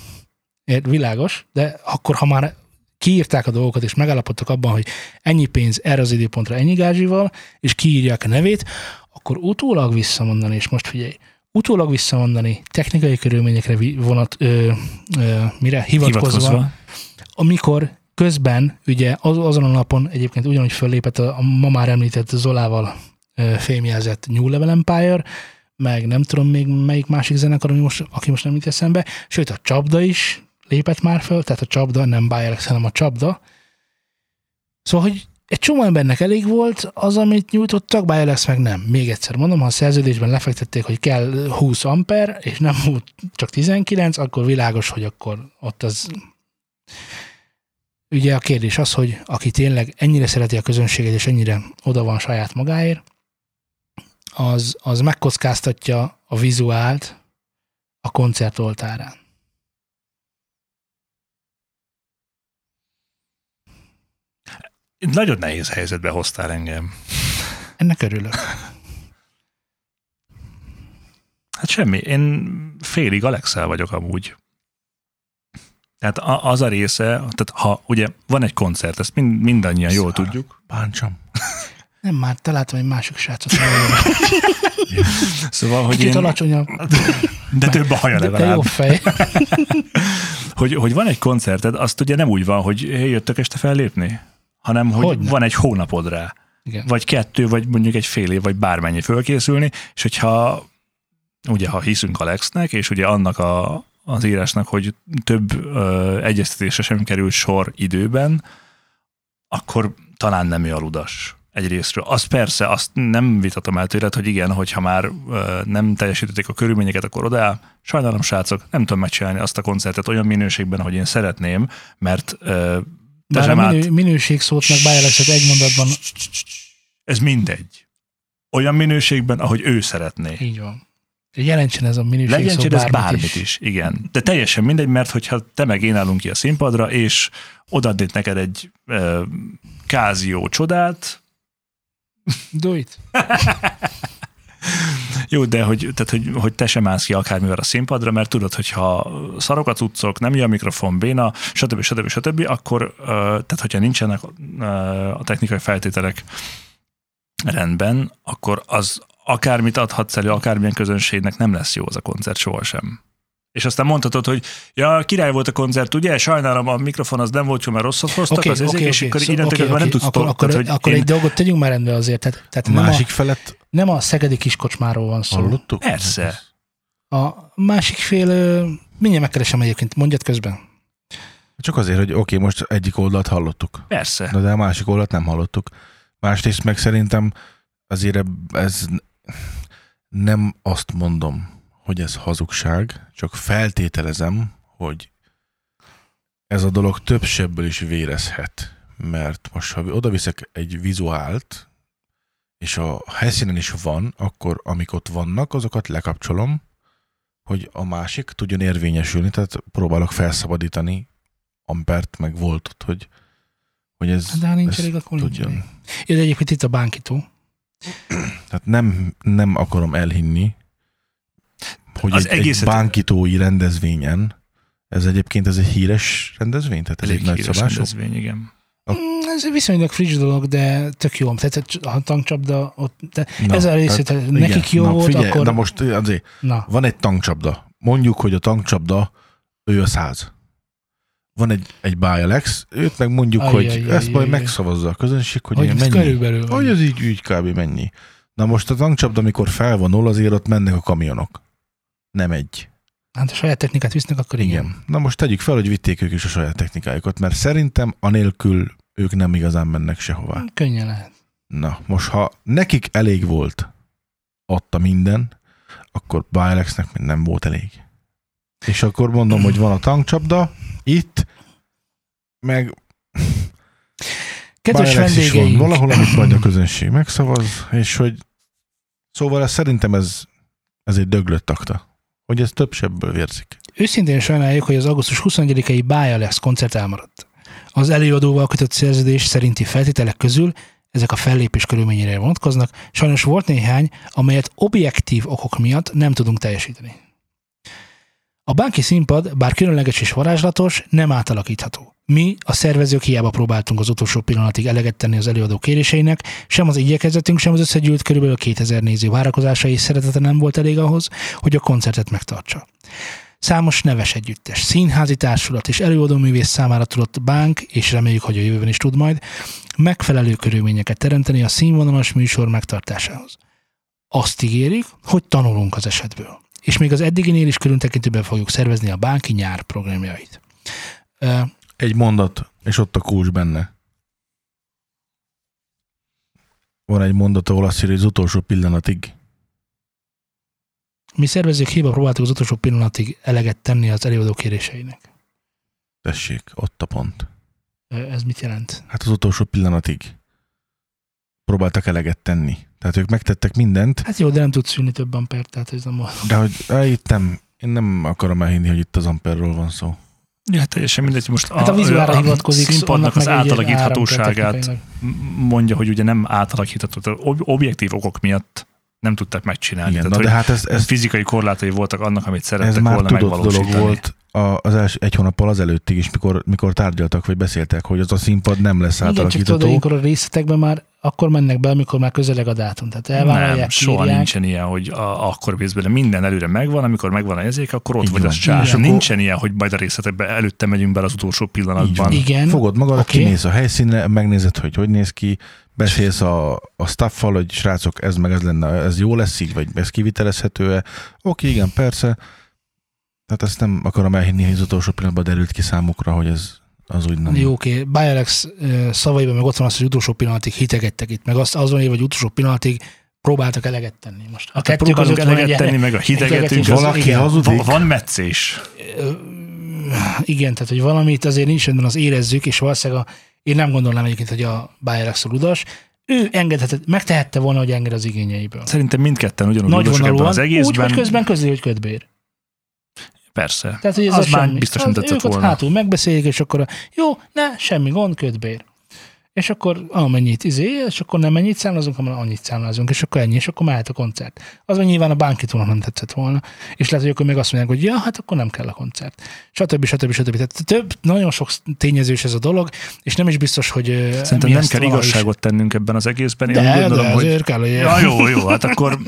Ért, világos, de akkor, ha már kiírták a dolgokat, és megállapodtak abban, hogy ennyi pénz erre az időpontra ennyi gázsival, és kiírják a nevét, akkor utólag visszamondani, és most figyelj, utólag visszamondani technikai körülményekre vonat, ö, ö, mire hivatkozva, hivatkozva, amikor közben ugye az, azon a napon egyébként ugyanúgy föllépett a, a ma már említett Zolával ö, fémjelzett New Level Empire, meg nem tudom még melyik másik zenekar, ami most, aki most nem jut eszembe, sőt a csapda is lépett már föl, tehát a csapda, nem Bayerlex, hanem a csapda. Szóval, hogy egy csomó embernek elég volt az, amit nyújtottak, Bayerlex meg nem. Még egyszer mondom, ha a szerződésben lefektették, hogy kell 20 amper, és nem csak 19, akkor világos, hogy akkor ott az... Ugye a kérdés az, hogy aki tényleg ennyire szereti a közönséget, és ennyire oda van saját magáért, az, az megkockáztatja a vizuált a koncert oltárán. Nagyon nehéz helyzetbe hoztál engem. Ennek örülök. Hát semmi, én félig Alexel vagyok amúgy. Tehát az a része, tehát ha ugye van egy koncert, ezt mind, mindannyian jól tudjuk. Báncsam. Nem, már találtam egy másik srácot. szóval, hogy Kicsit én... alacsonyabb. De több a haja De, de legalább. jó fej. hogy, hogy van egy koncerted, azt ugye nem úgy van, hogy jöttök este fellépni, hanem hogy Hogyne. van egy hónapod rá. Igen. Vagy kettő, vagy mondjuk egy fél év, vagy bármennyi fölkészülni, és hogyha ugye, ha hiszünk Alexnek, és ugye annak a, az írásnak, hogy több ö, egyeztetésre sem kerül sor időben, akkor talán nem ő a ludas egyrésztről. Az persze, azt nem vitatom el tőled, hogy igen, hogyha már nem teljesítették a körülményeket, akkor oda sajnálom srácok, nem tudom megcsinálni azt a koncertet olyan minőségben, hogy én szeretném, mert Bár a át- minő, minőség szót meg Bayerlexet egy mondatban Ez mindegy. Olyan minőségben, ahogy ő szeretné. így van. Jelentsen ez a minőség Legyen szó ez bármit, is. is. Igen. De teljesen mindegy, mert hogyha te meg én állunk ki a színpadra, és odaadnék neked egy ö, kázió csodát, Do it. jó, de hogy, tehát, hogy, hogy te sem állsz ki akármivel a színpadra, mert tudod, hogyha szarok a cuccok, nem jó a mikrofon, béna, stb. stb. stb., akkor, tehát hogyha nincsenek a technikai feltételek rendben, akkor az akármit adhatsz elő, akármilyen közönségnek nem lesz jó az a koncert sohasem. És aztán mondhatod, hogy ja, király volt a koncert, ugye? Sajnálom, a mikrofon az nem volt jó, mert rosszat hoztak Oké, az ezek, oké, és oké, akkor szó- innentől oké, kezdve nem oké. tudsz akkor, akkor, tehát, hogy akkor én- egy dolgot tegyünk már rendbe azért. Tehát, tehát A nem, másik a, felett nem a szegedi kiskocsmáról van szó. hallottuk? Persze. A másik fél, mindjárt megkeresem egyébként, mondjad közben. Csak azért, hogy oké, most egyik oldalt hallottuk, Persze. de, de a másik oldalt nem hallottuk. Másrészt meg szerintem azért ez nem azt mondom, hogy ez hazugság, csak feltételezem, hogy ez a dolog több sebből is vérezhet. Mert most, ha oda viszek egy vizuált, és a helyszínen is van, akkor amik ott vannak, azokat lekapcsolom, hogy a másik tudjon érvényesülni, tehát próbálok felszabadítani ampert, meg voltot, hogy, hogy ez, De ha nincs ez elég, akkor nincs tudjon. elég. Ez egyébként itt a bánkító. Tehát nem, nem akarom elhinni, hogy Az egy, egy egészet- bánkítói rendezvényen, ez egyébként ez egy híres rendezvény? Tehát ez Elég egy nagy híres szabású? rendezvény, igen. A- Mm, Ez viszonylag friss dolog, de tök jó. Tehát a tankcsapda, ott, de Na, ez a részét, tehát nekik jó na, volt, figyelj, akkor... Na most azért, Na, van egy tankcsapda. Mondjuk, hogy a tankcsapda, ő a száz. Van egy, egy Bialex, őt meg mondjuk, Ajj, hogy ajj, ajj, ezt majd ajj, ajj. megszavazza a közönség, hogy, hogy mennyi. körülbelül. Hogy az így, így kb. mennyi. Na most a tankcsapda, amikor felvonul, azért ott mennek a kamionok. Nem egy. Hát a saját technikát visznek, akkor igen. Igen. Na most tegyük fel, hogy vitték ők is a saját technikájukat, mert szerintem anélkül ők nem igazán mennek sehová. Könnyen lehet. Na, most ha nekik elég volt, adta minden, akkor Bilexnek még nem volt elég. És akkor mondom, hogy van a tankcsapda, itt, meg Kedves Bialex is van vendégeink, valahol, amit majd a közönség megszavaz, és hogy szóval ez, szerintem ez, ez egy döglött takta. Hogy ez több sebből vérzik. őszintén sajnáljuk, hogy az augusztus 21-i Bája lesz koncert elmaradt. Az előadóval kötött szerződés szerinti feltételek közül ezek a fellépés körülményére vonatkoznak, sajnos volt néhány, amelyet objektív okok miatt nem tudunk teljesíteni. A bánki színpad, bár különleges és varázslatos, nem átalakítható. Mi, a szervezők hiába próbáltunk az utolsó pillanatig eleget tenni az előadó kéréseinek, sem az igyekezetünk, sem az összegyűlt körülbelül 2000 néző várakozása és szeretete nem volt elég ahhoz, hogy a koncertet megtartsa. Számos neves együttes, színházi társulat és előadóművész számára tudott bánk, és reméljük, hogy a jövőben is tud majd, megfelelő körülményeket teremteni a színvonalas műsor megtartásához. Azt ígérik, hogy tanulunk az esetből. És még az eddiginél is körültekintőben fogjuk szervezni a bánki nyár programjait. Egy mondat, és ott a kulcs benne. Van egy mondat, ahol azt írja, hogy az utolsó pillanatig. Mi szervezők hiba próbáltuk az utolsó pillanatig eleget tenni az előadó kéréseinek. Tessék, ott a pont. Ez mit jelent? Hát az utolsó pillanatig próbáltak eleget tenni. Tehát ők megtettek mindent, Hát jó, de nem tudsz ülni több ampert, tehát ez nem volt. de hogy á, itt nem, én nem akarom elhinni, hogy itt az amperről van szó. Ja, teljesen mindegy, most Hát a vizuára hivatkozik, színpadnak az átalakíthatóságát mondja, hogy ugye nem átalakítható, objektív okok miatt nem tudták megcsinálni. Igen, tehát, na de hát ez, ez ez, fizikai korlátai voltak annak, amit ez szerettek már volna tudott megvalósítani. dolog volt a, az első egy hónappal az előttig is, mikor, mikor tárgyaltak, vagy beszéltek, hogy az a színpad nem lesz Igen, csak tudod, átalakítható. ilyenkor a részletekben már akkor mennek be, amikor már közeleg a dátum. Tehát elvállalják, Nem, soha írják. nincsen ilyen, hogy a, akkor vészben minden előre megvan, amikor megvan a jegyzék, akkor ott Így vagy van. az csár. Igen. Nincsen ilyen, hogy majd a részletekben előtte megyünk bele az utolsó pillanatban. Igen. Fogod magad, Oké. okay. kimész a helyszínre, megnézed, hogy hogy néz ki, beszélsz a, a staffal, hogy srácok, ez meg ez lenne, ez jó lesz így, vagy ez kivitelezhető-e. Oké, igen, persze. Tehát ezt nem akarom elhinni, hogy az utolsó pillanatban derült ki számukra, hogy ez az úgy nem. Jó, oké. Bialex ö, szavaiban meg ott van az, hogy utolsó pillanatig hitegettek itt, meg azt azon év, hogy utolsó pillanatig próbáltak eleget tenni. Most a Hát kettő próbálunk eleget tenni, meg a az- Valaki hazudik. Van, van meccés. Igen, tehát hogy valamit azért nincs rendben, az érezzük, és valószínűleg a, én nem gondolnám egyébként, hogy a Bialex a ludas. Ő engedhetett, megtehette volna, hogy enged az igényeiből. Szerintem mindketten ugyanúgy Nagy az úgy, egészben. hogy közben közli, hogy ködbér. Persze. Tehát, hogy ez Az már semmi. biztos nem tetszett volna. hátul megbeszéljük, és akkor a, jó, ne, semmi gond, ködbér. És akkor amennyit izé, és akkor nem mennyit számlázunk, hanem annyit számlázunk, és akkor ennyi, és akkor mehet a koncert. Az meg nyilván a bánkitónak nem tetszett volna. És lehet, hogy akkor még azt mondják, hogy ja, hát akkor nem kell a koncert. Stb. stb. stb. Tehát több, nagyon sok tényezős ez a dolog, és nem is biztos, hogy Szerintem nem kell igazságot tennünk ebben az egészben. Én De, úgy de gondolom, hogy azért kell, hogy Ja, jó, jó, hát akkor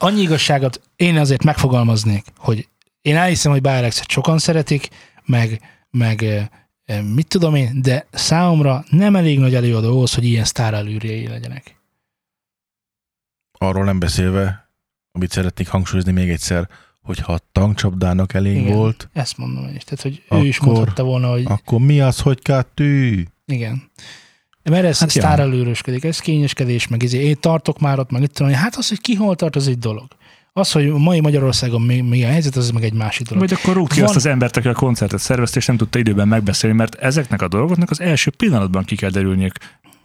annyi igazságot én azért megfogalmaznék, hogy én elhiszem, hogy Bárexet sokan szeretik, meg, meg mit tudom én, de számomra nem elég nagy előadó ahhoz, hogy ilyen sztárelőrjei legyenek. Arról nem beszélve, amit szeretnék hangsúlyozni még egyszer, hogyha a tankcsapdának elég Igen. volt, Ezt mondom én is. Tehát, hogy ő is Akkor- mondhatta volna, hogy akkor mi az, hogy kettő? igen. Mert ez Hát ja. sztárelőrösködik, ez kényeskedés, meg izé, én tartok már ott, meg mit tudom, hát az, hogy ki hol tart, az egy dolog. Az, hogy a mai Magyarországon mi, mi a helyzet, az meg egy másik dolog. Vagy akkor rúg ki Van- azt az embert, aki a koncertet szervezte, és nem tudta időben megbeszélni, mert ezeknek a dolgoknak az első pillanatban ki kell derülniük.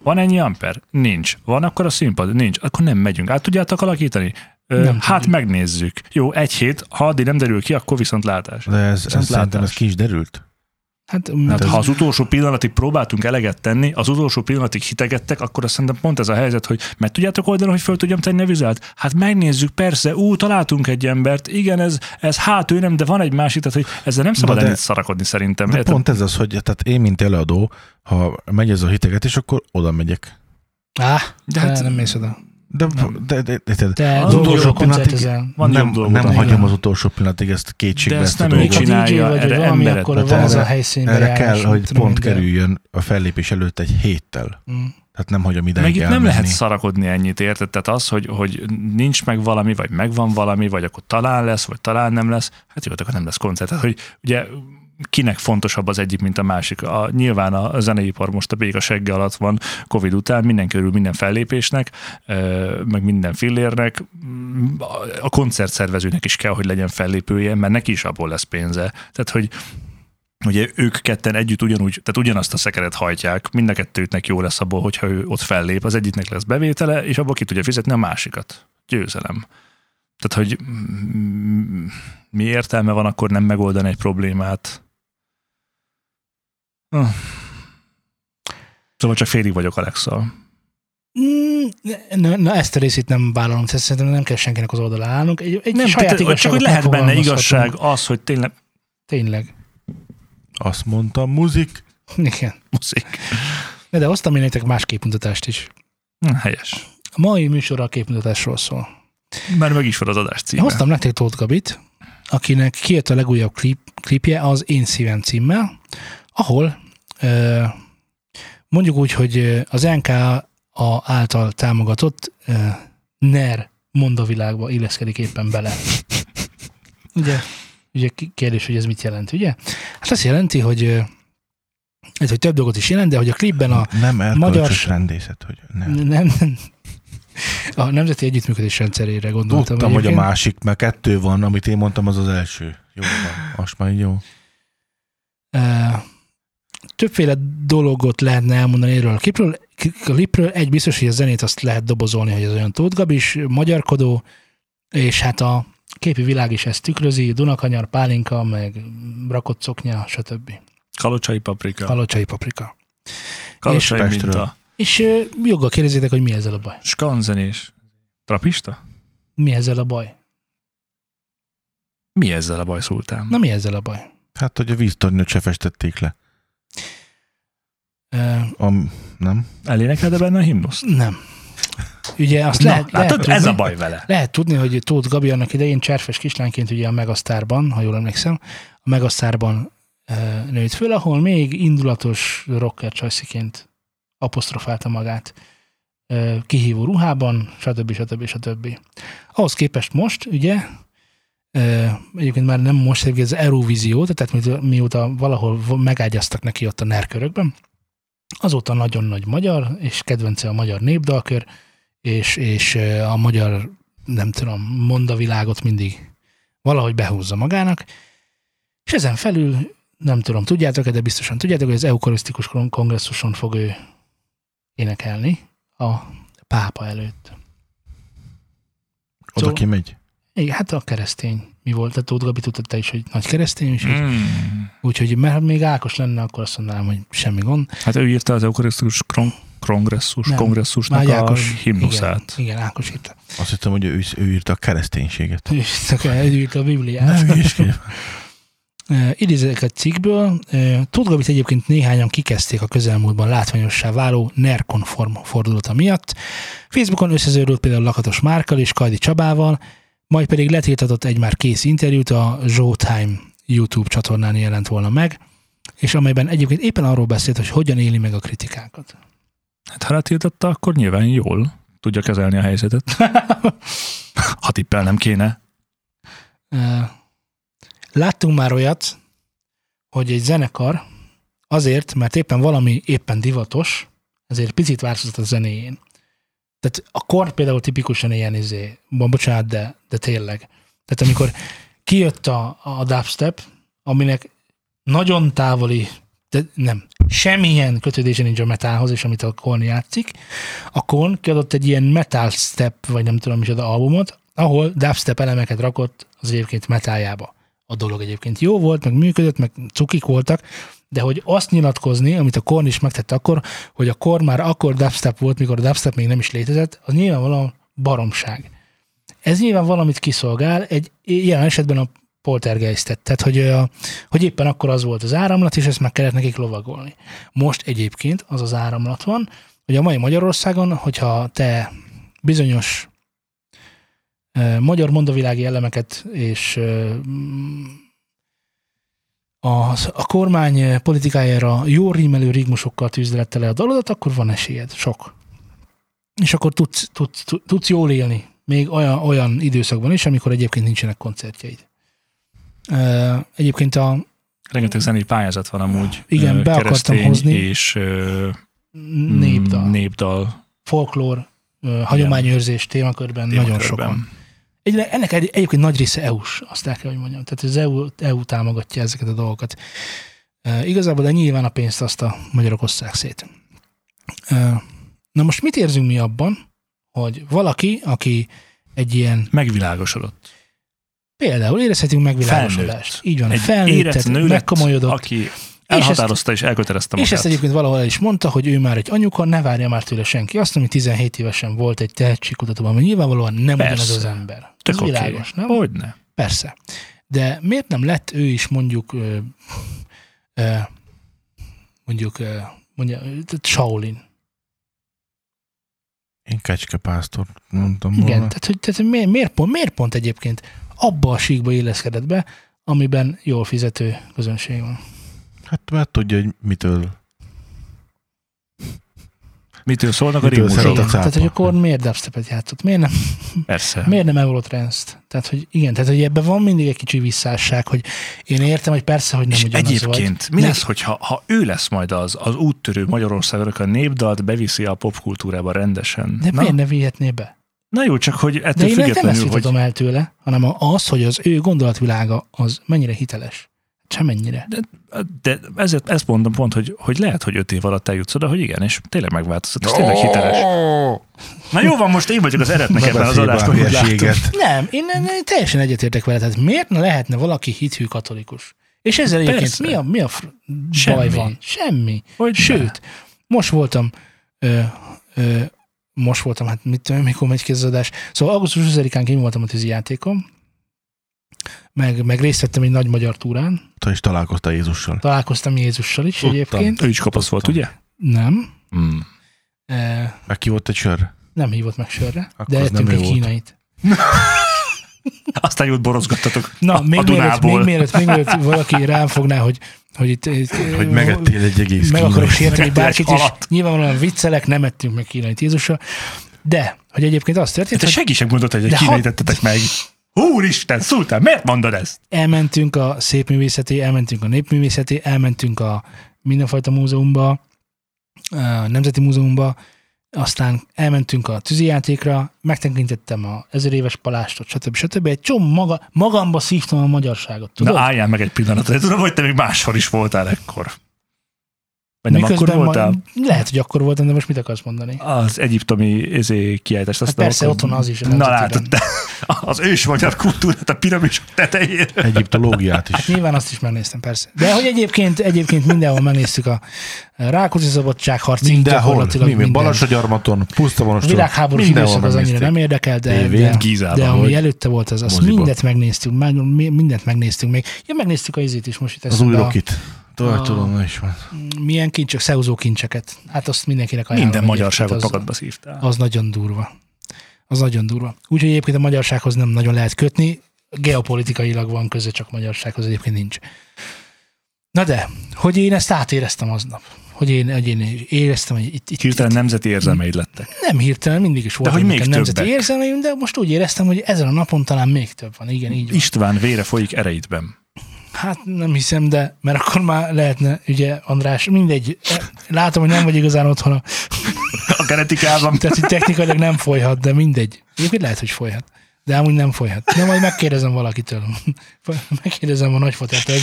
Van ennyi amper? Nincs. Van akkor a színpad? Nincs. Akkor nem megyünk. Át tudjátok alakítani? Ö, Nem hát tudjuk. megnézzük. Jó, egy hét, ha addig nem derül ki, akkor viszont látás. De ez, ez Viszont szerintem ez látás. ki is derült. Hát, Hát, hát ha az utolsó pillanatig próbáltunk eleget tenni, az utolsó pillanatig hitegettek, akkor azt szerintem pont ez a helyzet, hogy meg tudjátok oldani, hogy föl tudjam tenni a vizuált? Hát megnézzük, persze, ú, találtunk egy embert, igen, ez, ez hát ő nem, de van egy másik, tehát hogy ezzel nem szabad de- ennyit szarakodni szerintem. De pont ez az, hogy tehát én, mint előadó, ha megy ez a hitegetés, akkor oda megyek. Á, De de hát- nem mész oda. De, de, de, de, de, Az utolsó. Van nem, nem ami- hagyom az utolsó pillanatig ezt kétségbe De ezt nem ő csinálja, vagy, erre valami, emberet akkor van az a Erre- helyszínbe Erre kell, hogy pont kerüljön a fellépés előtt egy héttel. Mm. Tehát nem hagyom ide Meg itt nem lehet szarakodni ennyit, érted? Tehát az, hogy, hogy nincs meg valami, vagy megvan valami, vagy akkor talán lesz, vagy talán nem lesz, hát jó, akkor nem lesz koncert. Tehát, hogy ugye kinek fontosabb az egyik, mint a másik. A, nyilván a zeneipar most a béka segge alatt van Covid után, mindenki örül minden fellépésnek, meg minden fillérnek. A koncertszervezőnek is kell, hogy legyen fellépője, mert neki is abból lesz pénze. Tehát, hogy Ugye ők ketten együtt ugyanúgy, tehát ugyanazt a szekeret hajtják, mind a kettőtnek jó lesz abból, hogyha ő ott fellép, az egyiknek lesz bevétele, és abból ki tudja fizetni a másikat. Győzelem. Tehát, hogy mi értelme van akkor nem megoldani egy problémát? Szóval csak félig vagyok Alexa. Mm, na, na, ezt a részét nem vállalom, tehát szerintem nem kell senkinek az oldalán állnunk. Egy, egy Nem, saját tehát, csak hogy lehet benne igazság az, hogy tényleg Tényleg. Azt mondtam, muzik. Igen. muszik. De, de hoztam én nektek más képmutatást is. Helyes. A mai műsor a képmutatásról szól. Mert meg is van az adás címe. hoztam nektek Tóth Gabit, akinek kijött a legújabb klip, klipje az Én szívem címmel, ahol mondjuk úgy, hogy az NK a által támogatott NER mondavilágba illeszkedik éppen bele. Ugye, ugye kérdés, hogy ez mit jelent, ugye? Hát azt jelenti, hogy ez hogy több dolgot is jelent, de hogy a klipben a Nem magyar- rendészet, hogy nem. nem, a Nemzeti Együttműködés rendszerére gondoltam. Tudtam, hogy a egyébként. másik, mert kettő van, amit én mondtam, az az első. Jó van, most már jó. Többféle dologot lehetne elmondani erről a klipről. Klipről egy biztos, hogy a zenét azt lehet dobozolni, hogy az olyan Tóth Gabis, magyarkodó, és hát a képi világ is ezt tükrözi, Dunakanyar, pálinka, meg rakott szoknya, stb. Kalocsai paprika. Kalocsai paprika. Kalocsai és minta. És joggal kérdezzétek, hogy mi ezzel a baj. Skanzenés. Trapista? Mi ezzel a baj? Mi ezzel a baj, Szultán? Na mi ezzel a baj? Hát, hogy a víztornyot se festették le. A, nem? Elénekelte benne a himnuszt? nem. Ugye azt Na, lehet, lehet látod, ez tudni- a baj vele. Lehet tudni, hogy Tóth Gabi annak idején cserfes kislányként ugye a Megasztárban, ha jól emlékszem, a Megasztárban e, nőtt föl, ahol még indulatos rocker csajsziként apostrofálta magát e, kihívó ruhában, stb. stb. stb. Ahhoz képest most, ugye, e, egyébként már nem most, az Eurovízió, tehát mi- mióta valahol megágyaztak neki ott a nerkörökben, azóta nagyon nagy magyar, és kedvence a magyar népdalkör, és, és a magyar, nem tudom, mondavilágot mindig valahogy behúzza magának, és ezen felül, nem tudom, tudjátok-e, de biztosan tudjátok, hogy az eukarisztikus kon- kongresszuson fog ő énekelni a pápa előtt. Oda Szóval- kimegy? Igen, hát a keresztény. Mi volt? Tehát Tóth Gabi tudta te is, hogy nagy keresztény, és mm. Úgyhogy mert még Ákos lenne, akkor azt mondanám, hogy semmi gond. Hát ő írta az eukarisztikus kron- kongresszus, Nem. kongresszusnak Már a Ákos, himnuszát. Igen, igen, Ákos írta. Azt hittem, hogy ő, ő írta a kereszténységet. Ő írta- ő írta a Bibliát. Nem. Uh, idézek egy cikkből, uh, Tóth Gabit egyébként néhányan kikezdték a közelmúltban látványossá váló NER-konform fordulata miatt. Facebookon összeződött például Lakatos Márkal és Kajdi Csabával, majd pedig letiltatott egy már kész interjút a Showtime YouTube csatornán jelent volna meg, és amelyben egyébként éppen arról beszélt, hogy hogyan éli meg a kritikákat. Hát ha letiltotta, akkor nyilván jól tudja kezelni a helyzetet. ha tippel nem kéne. Láttunk már olyat, hogy egy zenekar azért, mert éppen valami éppen divatos, ezért picit változtat a zenéjén. Tehát a kor például tipikusan ilyen izé, bocsánat, de, de tényleg. Tehát amikor kijött a, a dubstep, aminek nagyon távoli, de nem, semmilyen kötődése nincs a metalhoz, és amit a Korn játszik, a Korn kiadott egy ilyen metal step, vagy nem tudom micsoda albumot, ahol dubstep elemeket rakott az egyébként metaljába a dolog egyébként jó volt, meg működött, meg cukik voltak, de hogy azt nyilatkozni, amit a Korn is megtette akkor, hogy a Korn már akkor dubstep volt, mikor a dubstep még nem is létezett, az nyilvánvalóan baromság. Ez nyilván valamit kiszolgál, egy ilyen esetben a poltergeistet, tehát hogy, a, hogy éppen akkor az volt az áramlat, és ezt meg kellett nekik lovagolni. Most egyébként az az áramlat van, hogy a mai Magyarországon, hogyha te bizonyos magyar mondavilági elemeket és a, a kormány politikájára jó rímelő rigmusokkal tűzdelette le a dalodat, akkor van esélyed, sok. És akkor tudsz, tudsz, tudsz jól élni, még olyan, olyan időszakban is, amikor egyébként nincsenek koncertjeid. Egyébként a... Rengeteg zenei pályázat van amúgy. Igen, be akartam hozni. És népdal. népdal. Folklór, hagyományőrzés témakörben, témakörben nagyon sokan. Egy, ennek egy, egyébként nagy része EU-s, azt el kell, hogy mondjam. Tehát az EU, EU támogatja ezeket a dolgokat. E, igazából, de nyilván a pénzt azt a magyarok osszák szét. E, na most mit érzünk mi abban, hogy valaki, aki egy ilyen... Megvilágosodott. Például érezhetünk megvilágosodást. Felnőtt. Így van, egy felnőtt, megkomolyodott. Aki Elhatározta és, és elkötelezte magát. És ezt egyébként valahol el is mondta, hogy ő már egy anyuka, ne várja már tőle senki. Azt, ami 17 évesen volt egy tehetségkutatóban, mert nyilvánvalóan nem Persze. ugyanaz az ember. Tök Ez okay. világos, nem? Hogyne. Persze. De miért nem lett ő is mondjuk ö, ö, mondjuk ö, mondja, Shaolin? Én kecskepásztor mondtam Igen, volna. tehát, hogy, tehát miért, miért, pont, miért pont egyébként abba a síkba illeszkedett be, amiben jól fizető közönség van? Hát mert tudja, hogy mitől Mitől szólnak Mitől a ritmusok? Tehát, hogy akkor miért dubstepet játszott? Miért nem? Persze. Miért nem Eurotrance-t? Tehát, hogy igen, tehát, hogy ebben van mindig egy kicsi visszásság, hogy én értem, hogy persze, hogy nem És ugyanaz egyébként vagy. mi lesz, hogyha ha ő lesz majd az, az úttörő Magyarországon, a népdalt beviszi a popkultúrába rendesen? De Na? miért ne vihetné be? Na jó, csak hogy ettől De én függetlenül, nem ezt hogy... el tőle, hanem az, hogy az ő gondolatvilága az mennyire hiteles. Semennyire. De, de ezért ezt mondom pont, hogy, hogy lehet, hogy öt év alatt eljutsz oda, hogy igen, és tényleg megváltozott, és tényleg hiteles. Na jó van, most én vagyok az eretnek ebben az adásban, hogy Nem, én, én, teljesen egyetértek vele, tehát miért ne lehetne valaki hithű katolikus? És ezzel Persze. egyébként mi a, mi a Semmi. baj van? Semmi. Hogy Sőt, ne. most voltam ö, ö, most voltam, hát mit tudom, mikor megy kézzadás. Szóval augusztus 20-án én voltam a tűzijátékom, meg, meg részt vettem egy nagy magyar túrán. Te is találkoztál Jézussal. Találkoztam Jézussal is Tudtam. egyébként. Ő is kapasz volt, ugye? Nem. Mm. E, meg ki volt egy sör? Nem hívott meg sörre, Akkor de ettünk egy kínait. Aztán jót borozgattatok Na, a, még, a mielőtt, még, mielőtt, még mielőtt valaki rám fogná, hogy hogy itt, itt hogy megettél egy egész Meg akarok sérteni bárkit, és nyilvánvalóan viccelek, nem ettünk meg kínait Jézusra, de, hogy egyébként azt történt, Te hogy... senki sem gondolta, hogy egy kínait tettetek meg. Úristen, Szultán, miért mondod ezt? Elmentünk a szépművészeti, elmentünk a népművészeti, elmentünk a mindenfajta múzeumba, a Nemzeti Múzeumba, aztán elmentünk a tűzijátékra, megtekintettem a ezer éves palástot, stb. stb. Egy csomó maga, magamba szívtam a magyarságot. Tudod? Na álljál meg egy pillanatra, tudom, hogy te még máshol is voltál ekkor. Vagy nem akkor voltál? Lehet, hogy akkor voltam, de most mit akarsz mondani? Az egyiptomi ezé, kiállítást. Hát azt nem persze, akkor- ott van az is a Na látod, te, az ős magyar kultúrát a piramisok tetején. Egyiptológiát is. Nyilván azt is megnéztem, persze. De hogy egyébként, egyébként mindenhol megnéztük a Rákóczi szabadságharcig Mindenhol. Mi, mi, minden. Balassagyarmaton, A pusztavonoston. világháborús mindenhol időszak az annyira nem érdekel, de, Tévén, de, Gízában, de ami előtte volt, az, azt moziba. mindent megnéztük, meg, mi- mindent megnéztük még. Ja, megnéztük a izét is most itt Az új a- Rokit. Na is van. Milyen kincsek, szeúzó kincseket. Hát azt mindenkinek ajánlom. Minden magyarságot az, magadba szívtál. Az nagyon durva. Az nagyon durva. Úgyhogy egyébként a magyarsághoz nem nagyon lehet kötni. Geopolitikailag van köze, csak magyarsághoz egyébként nincs. Na de, hogy én ezt átéreztem aznap. Hogy én, hogy én éreztem, hogy itt, itt, Hirtelen nemzeti érzelmeid lettek. nem hirtelen, mindig is volt hogy még nemzeti többek. érzelmeim, de most úgy éreztem, hogy ezen a napon talán még több van. Igen, így van. István vére folyik ereidben. Hát nem hiszem, de mert akkor már lehetne, ugye András, mindegy, látom, hogy nem vagy igazán otthon, a- A genetikában. tehát hogy technikailag nem folyhat, de mindegy. Egyébként lehet, hogy folyhat. De amúgy nem folyhat. De majd megkérdezem valakitől. Megkérdezem a nagyfatát, hogy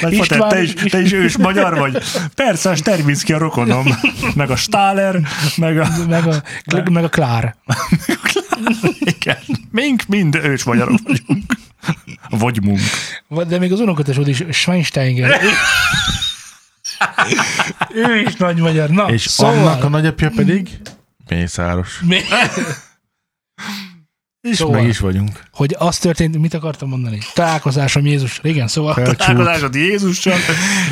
Nagyfater, István- te is, te is ős magyar vagy? Persze, a Sterminski a rokonom. Meg a Stáler, meg a... meg a, meg a Klár. Igen. Mink mind ős magyarok vagyunk. Vagy munk. De még az unokatesod is Schweinsteiger. ő is nagy magyar. Na, És szóval, annak a nagyapja pedig Mészáros. mi, És Szóval. meg is vagyunk. hogy az történt, mit akartam mondani? Találkozásom Jézus. Igen, szóval Felcsúlt. Találkozásod Jézussal,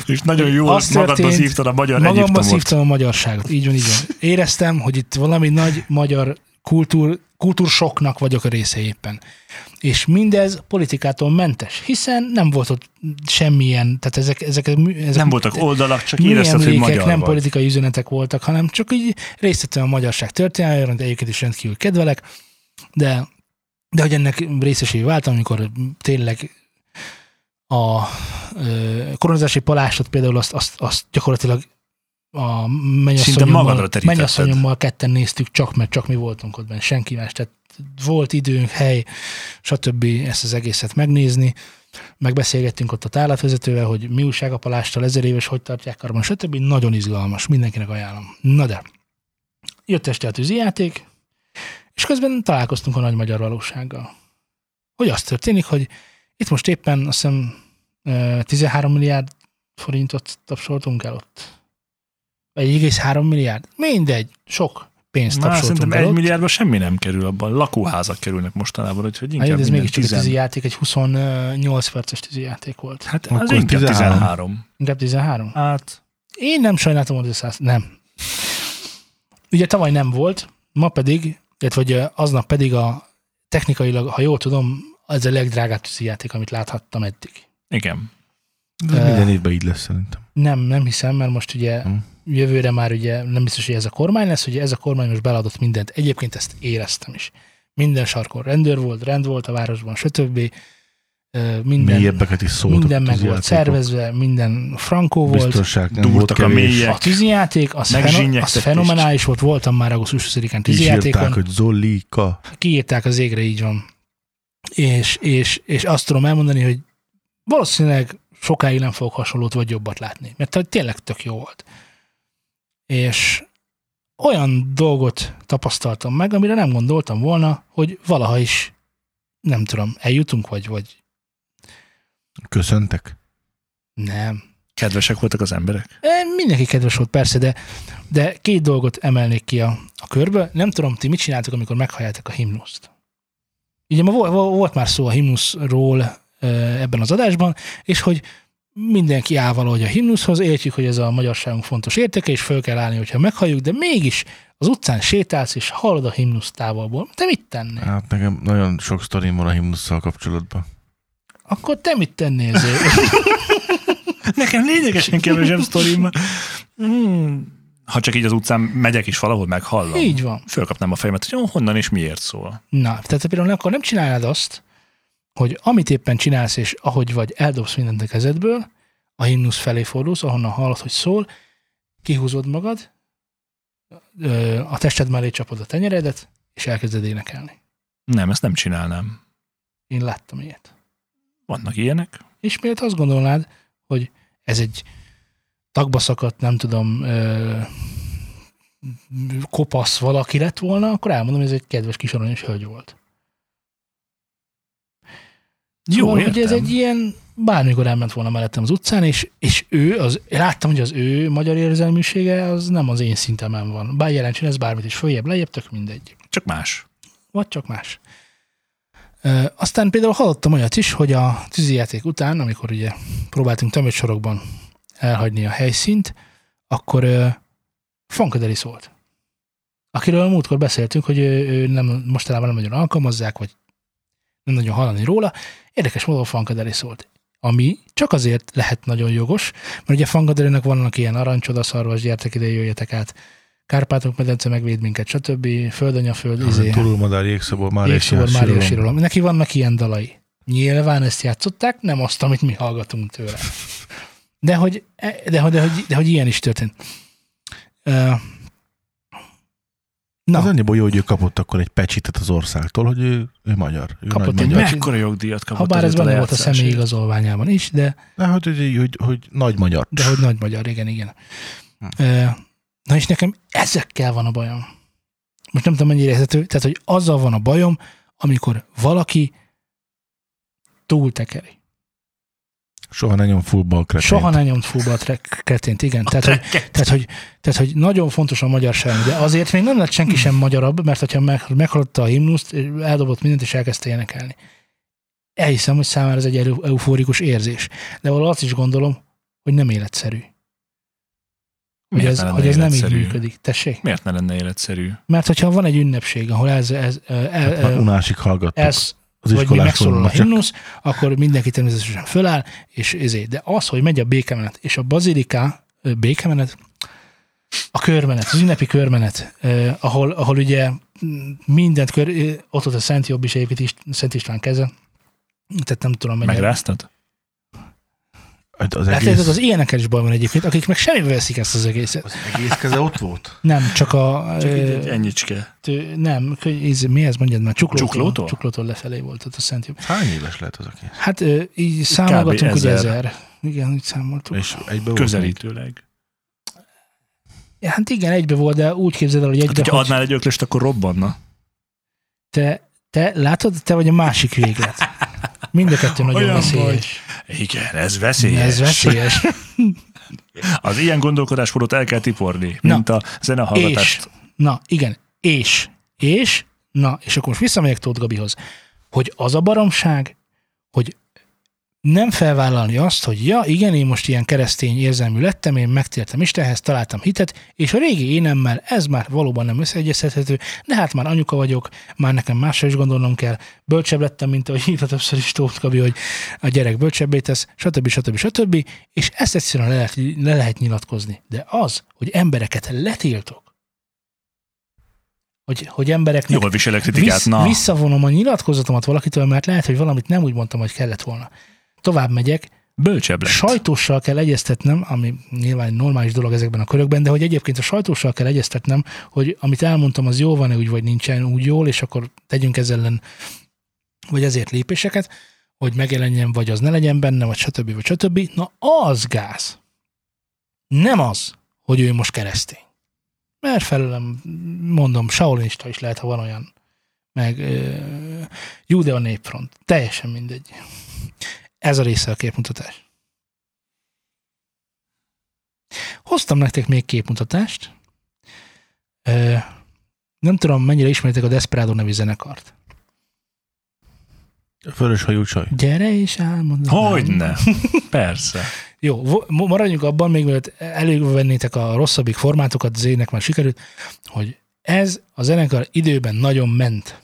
és nagyon jól Az magadba történt, szívtad a magyar Magamba szívtam a magyarságot. Így van, így van. Éreztem, hogy itt valami nagy magyar kultúr, kultúrsoknak vagyok a része éppen. És mindez politikától mentes, hiszen nem volt ott semmilyen, tehát ezek, ezek, ezek Nem voltak oldalak, csak érezted, hogy magyar nem vagy. politikai üzenetek voltak, hanem csak így részt a magyarság történelméről, de egyébként is rendkívül kedvelek, de, de hogy ennek részesévé váltam, amikor tényleg a ö, koronázási palástot például azt, azt, azt gyakorlatilag a mennyasszonyommal, mennyasszonyommal ketten néztük, csak mert csak mi voltunk ott benne, senki más. Tehát volt időnk, hely, stb. ezt az egészet megnézni. Megbeszélgettünk ott a tárlatvezetővel, hogy mi újság a palásttal, ezer éves, hogy tartják karban, stb. Nagyon izgalmas, mindenkinek ajánlom. Na de, jött este a tűzijáték, és közben találkoztunk a nagy magyar valósággal. Hogy az történik, hogy itt most éppen azt hiszem ö, 13 milliárd forintot tapsoltunk el ott. Vagy 1,3 milliárd. Mindegy, sok pénzt Már szerintem egy ott. milliárdban semmi nem kerül abban. Lakóházak kerülnek mostanában, úgyhogy Hát, inkább de ez minden mégiscsak egy 10. tűzijáték, egy 28 perces tűzijáték volt. Hát Akkor az inkább 13. 13. Inkább 13? Hát Én nem sajnáltam hogy 100, nem. Ugye tavaly nem volt, ma pedig, illetve aznap pedig a technikailag, ha jól tudom, ez a legdrágább tűzijáték, amit láthattam eddig. igen. De minden évben így lesz szerintem. Nem, nem hiszem, mert most ugye Hm. Jövőre már ugye nem biztos, hogy ez a kormány lesz, ugye ez a kormány most beladott mindent. Egyébként ezt éreztem is. Minden sarkon rendőr volt, rend volt a városban, stb. Minden, Mélyebbeket is szóltak. minden meg volt szervezve, minden frankó volt. Biztonság nem volt a mélyek. A tűzijáték, az, feno- az fenomenális volt, voltam már augusztus 20-án Így írták, tűzijátékon, hogy Zolika. kiírták az égre, így van. És, és, és azt tudom elmondani, hogy valószínűleg sokáig nem fogok hasonlót vagy jobbat látni, mert tényleg tök jó volt. És olyan dolgot tapasztaltam meg, amire nem gondoltam volna, hogy valaha is, nem tudom, eljutunk, vagy, vagy Köszöntek? nem. Kedvesek voltak az emberek. E, Mindenki kedves volt, persze, de, de két dolgot emelnék ki a, a körből. Nem tudom, ti mit csináltok, amikor meghalljátok a himnuszt. Ugye ma volt, volt már szó a himnuszról ebben az adásban, és hogy mindenki áll valahogy a himnuszhoz, értjük, hogy ez a magyarságunk fontos értéke, és föl kell állni, hogyha meghalljuk, de mégis az utcán sétálsz, és hallod a himnusz távolból. Te mit tennél? Hát nekem nagyon sok sztorim van a himnusszal kapcsolatban. Akkor te mit tennél, Zé? Nekem lényegesen kevesebb sztorim. van. Hmm. Ha csak így az utcán megyek és valahol meghallom. Így van. Fölkapnám a fejemet, hogy honnan és miért szól. Na, tehát például akkor nem csinálnád azt, hogy amit éppen csinálsz, és ahogy vagy, eldobsz mindent a kezedből, a himnusz felé fordulsz, ahonnan hallod, hogy szól, kihúzod magad, a tested mellé csapod a tenyeredet, és elkezded énekelni. Nem, ezt nem csinálnám. Én láttam ilyet. Vannak ilyenek. És miért azt gondolnád, hogy ez egy tagba szakadt, nem tudom, ö, kopasz valaki lett volna, akkor elmondom, hogy ez egy kedves kis aranyos hölgy volt. Jó, Szóval, hogy ez egy ilyen, bármikor elment volna mellettem az utcán, és, és ő, az, láttam, hogy az ő magyar érzelmisége az nem az én szintemen van. Bár jelentsen ez bármit is, följebb, lejjebb, tök mindegy. Csak más. Vagy csak más. Ö, aztán például hallottam olyat is, hogy a tűzijáték után, amikor ugye próbáltunk tömött elhagyni a helyszínt, akkor ö, Funkadeli szólt. Akiről a múltkor beszéltünk, hogy ő, ő nem, mostanában nem nagyon alkalmazzák, vagy nem nagyon hallani róla. Érdekes módon Funkadeli szólt. Ami csak azért lehet nagyon jogos, mert ugye Funkadelinek vannak ilyen arancsodaszarvas, gyertek ide, jöjjetek át, Kárpátok medence megvéd minket, stb. Földanyaföld, izé. Turulmadár, jégszobor, Mária Jégszobor, Mária síralom. síralom. Neki vannak ilyen dalai. Nyilván ezt játszották, nem azt, amit mi hallgatunk tőle. De hogy, de, hogy, de, hogy, de hogy ilyen is történt. Na, Az annyiból jó, hogy ő kapott akkor egy pecsitet az országtól, hogy ő, ő magyar. Ő Kapott egy magyar. me- Mekkora jogdíjat kapott ha bár ez benne volt a személyi igazolványában is, de, De hogy, hogy, hogy, hogy nagy magyar. de hogy nagy magyar, igen, igen. Hm. Na és nekem ezekkel van a bajom. Most nem tudom, mennyire érthető, tehát, hogy azzal van a bajom, amikor valaki túltekeri. Soha ne nyom fullball kretén. Soha nem nyomt fullba a kretént, igen. Tehát hogy, tehát, hogy, tehát, hogy nagyon fontos a magyarság, de azért még nem lett senki sem magyarabb, mert hogyha meg, meghallotta a himnuszt, eldobott mindent, és elkezdte énekelni. Elhiszem, hogy számára ez egy eu- eufórikus érzés. De valahol azt is gondolom, hogy nem életszerű. Hogy Miért ez, ne lenne hogy ez nem így működik. Tessék? Miért ne lenne életszerű? Mert hogyha van egy ünnepség, ahol ez, ez, el, Hát már el, unásig hallgattuk. ez az vagy mi megszólal a himnusz, akkor mindenki természetesen föláll, és ezért. De az, hogy megy a békemenet, és a baziliká, békemenet, a körmenet, az ünnepi körmenet, eh, ahol, ahol ugye mindent kör, eh, ott volt a Szent Jobb is egyébként is, Szent István keze, tehát nem tudom mennyire. Megráztad? Az Hát egész, ez az ilyenekkel is baj van egyébként, akik meg semmibe veszik ezt az egészet. az egész keze ott volt? Nem, csak a... Csak így ö, egy ennyicske. tő- nem, ez, mi ez mondjad már? Csuklótól, Csuklótól? Csuklótól lefelé volt ott a Szent Jobb. Hány éves lehet az a kész? Hát így számolgatunk, ugye ezer. ezer. Igen, úgy számoltuk. És egybe volt Közelítőleg. Ja, Hát igen, egybe volt, de úgy képzeld el, hogy Hát, egybe, hogyha hogy adnál egy öklöst, akkor robbanna. te, te látod, te vagy a másik véglet. Mind a kettő nagyon Olyan veszélyes. Igen, ez veszélyes. Ez veszélyes. Az ilyen gondolkodásmódot el kell tiporni, Na. mint a és, zenehallgatást. na igen, és, és, na, és akkor most visszamegyek Tóth Gabihoz, hogy az a baromság, hogy nem felvállalni azt, hogy ja, igen, én most ilyen keresztény érzelmű lettem, én megtértem Istenhez, találtam hitet, és a régi énemmel ez már valóban nem összeegyeztethető, de hát már anyuka vagyok, már nekem másra is gondolnom kell, bölcsebb lettem, mint ahogy hívta többször is Tóth Gabi, hogy a gyerek bölcsebbé tesz, stb. stb. stb. És ezt egyszerűen le lehet, le lehet nyilatkozni. De az, hogy embereket letiltok, hogy, hogy embereknek Jól viselek kritikát, Vissz, na. visszavonom a nyilatkozatomat valakitől, mert lehet, hogy valamit nem úgy mondtam, hogy kellett volna. Tovább megyek, Bölcsebb lett. sajtóssal kell egyeztetnem, ami nyilván egy normális dolog ezekben a körökben, de hogy egyébként a sajtóssal kell egyeztetnem, hogy amit elmondtam, az jó van-e úgy, vagy nincsen úgy jól, és akkor tegyünk ezzel ellen, vagy ezért lépéseket, hogy megjelenjen, vagy az ne legyen benne, vagy stb. vagy stb. Na az gáz. Nem az, hogy ő most keresztény. Mert felőlem, mondom, Saulinista is lehet, ha van olyan. Meg uh, Judea Népfront. Teljesen mindegy. Ez a része a képmutatás. Hoztam nektek még képmutatást. Nem tudom, mennyire ismeritek a Desperado nevű zenekart. Vörös hajú csaj. Gyere és álmodj. Hogyne. Persze. Jó, maradjunk abban, még mielőtt elővennétek a rosszabbik formátokat, Zének már sikerült, hogy ez a zenekar időben nagyon ment.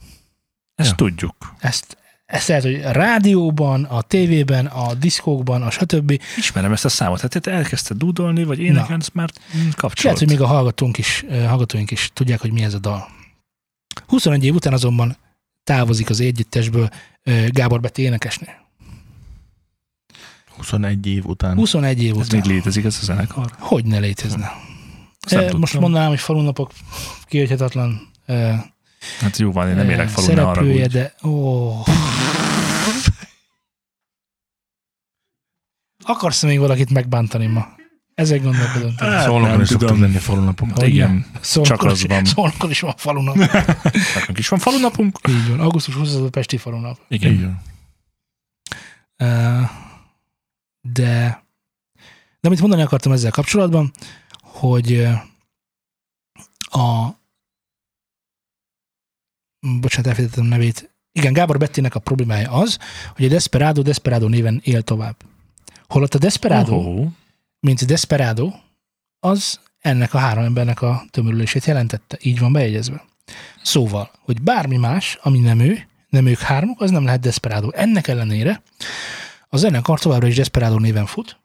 Ezt Ja. tudjuk. Ezt, ezt lehet, hogy a rádióban, a tévében, a diszkókban, a stb. Ismerem ezt a számot. Hát te elkezdted dúdolni, vagy énekelni, ezt már És lehet, kapcsolat. hogy még a hallgatónk is, hallgatóink is tudják, hogy mi ez a dal. 21 év után azonban távozik az együttesből Gábor Beti énekesnő. 21 év után. 21 év Ez után. még létezik, ez a zenekar? Hogy ne létezne? Eh, Most tudtam. mondanám, hogy falunapok kihagyhatatlan eh, Hát jó van, én nem élek falun, ne úgy. de ó. Akarsz még valakit megbántani ma? Ezek gondolkodom. Hát, Szolnokon is szoktak tudom. lenni falunapok. Hogy Igen, Szolnokon csak az is- van. Szolnokon is van falunap. nekünk is van falunapunk. Így van. Augusztus 20 az a Pesti falunap. Igen. Igen. Ö, De, de amit mondani akartam ezzel kapcsolatban, hogy a bocsánat, elfelejtettem a nevét. Igen, Gábor Bettinek a problémája az, hogy a Desperado Desperado néven él tovább. Holott a Desperado, oh. Mint Desperado, az ennek a három embernek a tömörülését jelentette. Így van bejegyezve. Szóval, hogy bármi más, ami nem ő, nem ők hármuk, az nem lehet Desperado. Ennek ellenére a zenekar továbbra is Desperado néven fut,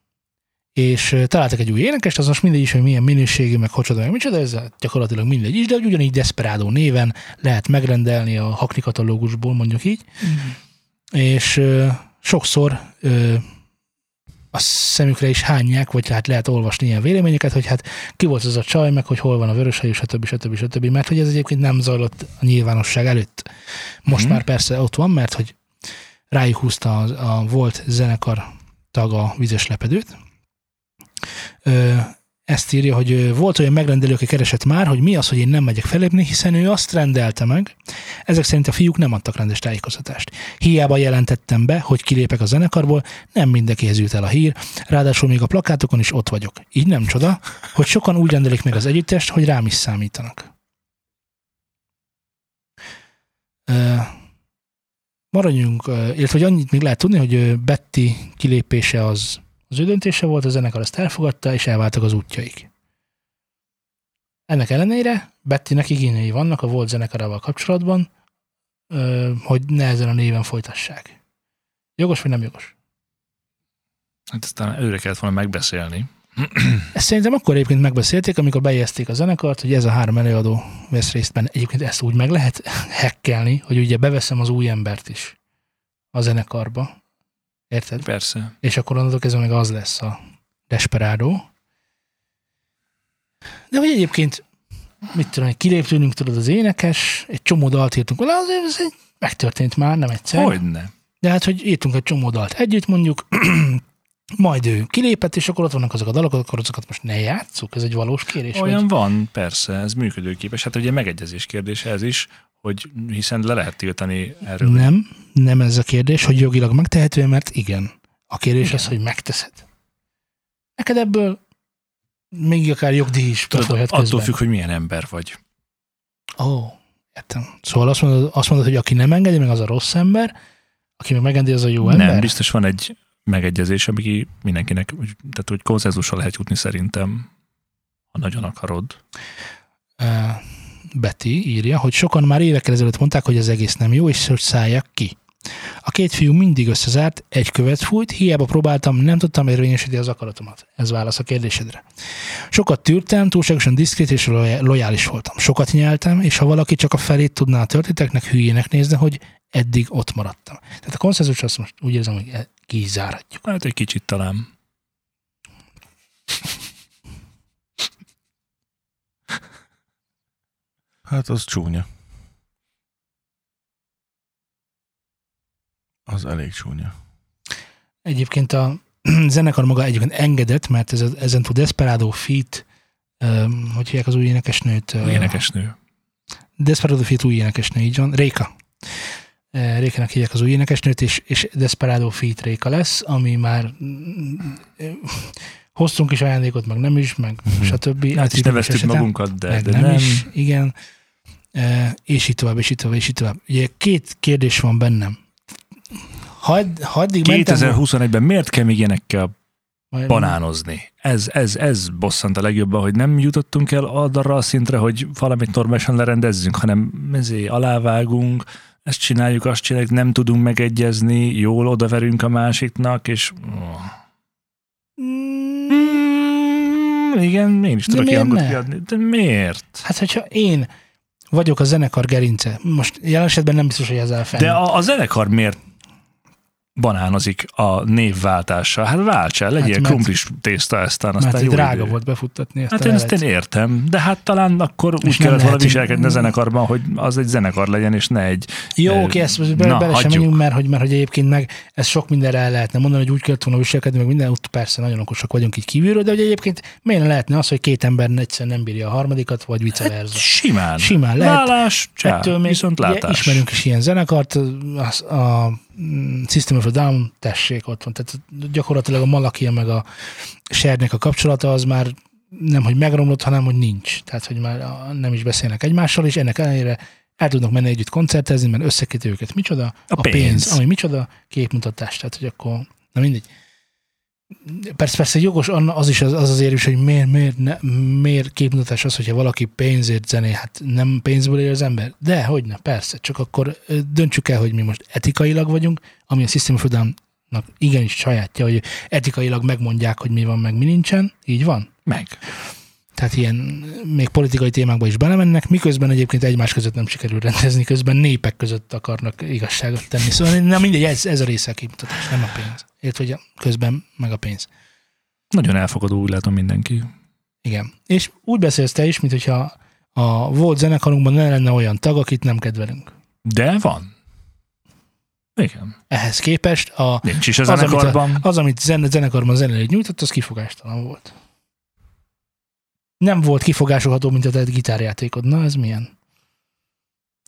és találtak egy új énekest, az most mindegy is, hogy milyen minőségű, meg hocsoda, meg micsoda, ez gyakorlatilag mindegy is, de hogy ugyanígy Desperado néven lehet megrendelni a Hakni katalógusból, mondjuk így, és ö, sokszor ö, a szemükre is hányják, vagy hát lehet olvasni ilyen véleményeket, hogy hát ki volt az a csaj, meg hogy hol van a vöröshajú, stb. stb. stb. Mert hogy ez egyébként nem zajlott a nyilvánosság előtt. Most Mhm. már persze ott van, mert hogy rájuk húzta a, a volt zenekar tag a vizes lepedőt. Ö, ezt írja, hogy volt olyan megrendelő, aki keresett már, hogy mi az, hogy én nem megyek felépni, hiszen ő azt rendelte meg. Ezek szerint a fiúk nem adtak rendes tájékoztatást. Hiába jelentettem be, hogy kilépek a zenekarból, nem mindenkihez jut el a hír, ráadásul még a plakátokon is ott vagyok. Így nem csoda, hogy sokan úgy rendelik meg az együttest, hogy rám is számítanak. Maradjunk, illetve hogy annyit még lehet tudni, hogy Betty kilépése az az ő döntése volt, a zenekar ezt elfogadta, és elváltak az útjaik. Ennek ellenére Bettynek igényei vannak a volt zenekarával kapcsolatban, hogy ne ezen a néven folytassák. Jogos vagy nem jogos? Hát aztán előre kellett volna megbeszélni. Ezt szerintem akkor egyébként megbeszélték, amikor bejezték a zenekart, hogy ez a három előadó vesz részt benne. Egyébként ezt úgy meg lehet hekkelni, hogy ugye beveszem az új embert is a zenekarba. Érted? Persze. És akkor onnantól kezdve meg az lesz a Desperado. De hogy egyébként, mit tudom, hogy kilép tőlünk, tudod, az énekes, egy csomó dalt írtunk vele, azért ez egy, megtörtént már, nem egyszer. Hogyne. De hát, hogy írtunk egy csomó dalt együtt, mondjuk, majd ő kilépett, és akkor ott vannak azok a dalok, akkor azokat most ne játsszuk, ez egy valós kérés. Olyan vagy? van, persze, ez működőképes. Hát ugye megegyezés kérdése ez is, hogy hiszen le lehet tiltani erről. Nem, nem ez a kérdés, hogy jogilag megtehető, mert igen. A kérdés az, hogy megteszed. Neked ebből még akár jogdíj is Tudod, attól közben. függ, hogy milyen ember vagy. Ó, értem. Szóval azt mondod, azt mondod, hogy aki nem engedi meg, az a rossz ember, aki meg megengedi, az a jó ember? Nem, biztos van egy megegyezés, ami mindenkinek, tehát hogy konszenzusra lehet jutni szerintem, ha nagyon akarod. Uh, Betty írja, hogy sokan már évekkel ezelőtt mondták, hogy az egész nem jó, és hogy szállják ki. A két fiú mindig összezárt, egy követ fújt, hiába próbáltam, nem tudtam érvényesíteni az akaratomat. Ez válasz a kérdésedre. Sokat tűrtem, túlságosan diszkrét és lojá- lojális voltam. Sokat nyeltem, és ha valaki csak a felét tudná a történeteknek, hülyének nézne, hogy eddig ott maradtam. Tehát a konszenzus azt most úgy érzem, hogy e- ki is zárhatjuk. Hát egy kicsit talán. Hát az csúnya. Az elég csúnya. Egyébként a zenekar maga egyébként engedett, mert ez, ezen túl Desperado Feat, um, hogy hívják az új énekesnőt? Uh, énekesnő. Desperado Feat új énekesnő, így van. Réka. Rékának hívják az új énekesnőt, és, és Desperado Feat Réka lesz, ami már mm, hoztunk is ajándékot, meg nem is, meg Mhm. stb. Hát is neveztük esetem. magunkat, de, meg de nem, nem. is, igen. E, és így tovább, és így tovább, és így tovább. Ugye két kérdés van bennem. Ha, ha mentem... 2021-ben miért kell még ilyenekkel Majd- banánozni? Ez, ez, ez bosszant a legjobban, hogy nem jutottunk el arra a szintre, hogy valamit normálisan lerendezzünk, hanem ezért alávágunk, ezt csináljuk, azt csináljuk, nem tudunk megegyezni, jól odaverünk a másiknak, és... Mm, igen, én is De tudok miért ilyen hangot ne? kiadni. De miért? Hát, hogyha én vagyok a zenekar gerince, most jelen esetben nem biztos, hogy ezzel fel. De a, a zenekar miért banánozik a névváltással. Hát válts el, legyél Hát, hát, mert- krumplis tészta eztán, aztán Mert jó drága idő. volt befuttatni ezt Hát én ezt én értem, de hát talán akkor úgy És nem kellett volna viselkedni a zenekarban, hogy az egy zenekar legyen, és ne egy... Jó, Ö, oké, ezt bele, na, bele sem hagyjuk. menjünk, mert hogy, mert hogy egyébként meg ez sok mindenre el lehetne mondani, hogy úgy kellett volna viselkedni, meg minden, ott persze nagyon okosak vagyunk így kívülről, de hogy egyébként miért ne lehetne az, hogy két ember egyszerűen nem bírja a harmadikat, vagy vice versa. Simán. Simán lehet. Válás, csá, Ettől még viszont látás. ismerünk is ilyen zenekart, az, a System of a Down, tessék, ott van. Tehát gyakorlatilag a Malakia meg a Sernek a kapcsolata az már nem, hogy megromlott, hanem, hogy nincs. Tehát, hogy már nem is beszélnek egymással, és ennek ellenére el tudnak menni együtt koncertezni, mert összeköti őket. Micsoda? A a pénz. pénz. Ami micsoda? Képmutatás. Tehát, hogy akkor, na mindegy. Persze, persze jogos anna- az is az, az azért is, hogy miért, miért, ne, miért képmutatás az, hogyha valaki pénzért zené, hát nem pénzből él az ember. De, hogy ne, persze, csak akkor döntsük el, hogy mi most etikailag vagyunk, ami a System of Down-nak igenis sajátja, hogy etikailag megmondják, hogy mi van, meg mi nincsen. Így van? Meg. Tehát ilyen még politikai témákba is belemennek, miközben egyébként egymás között nem sikerül rendezni, közben népek között akarnak igazságot tenni. Szóval nem mindegy, ez, ez a része a képmutatás, nem a pénz. Érted, hogy a közben meg a pénz. Nagyon elfogadó, úgy látom mindenki. Igen. És úgy beszélsz te is, mint hogyha a volt zenekarunkban ne lenne olyan tag, akit nem kedvelünk. De van. Igen. Ehhez képest a, Nincs is a Az, amit a- zenekarban. az, amit zene, zenekarban zenelőt nyújtott, az kifogástalan volt. Nem volt kifogásolható, mint a te gitárjátékod. Na, ez milyen?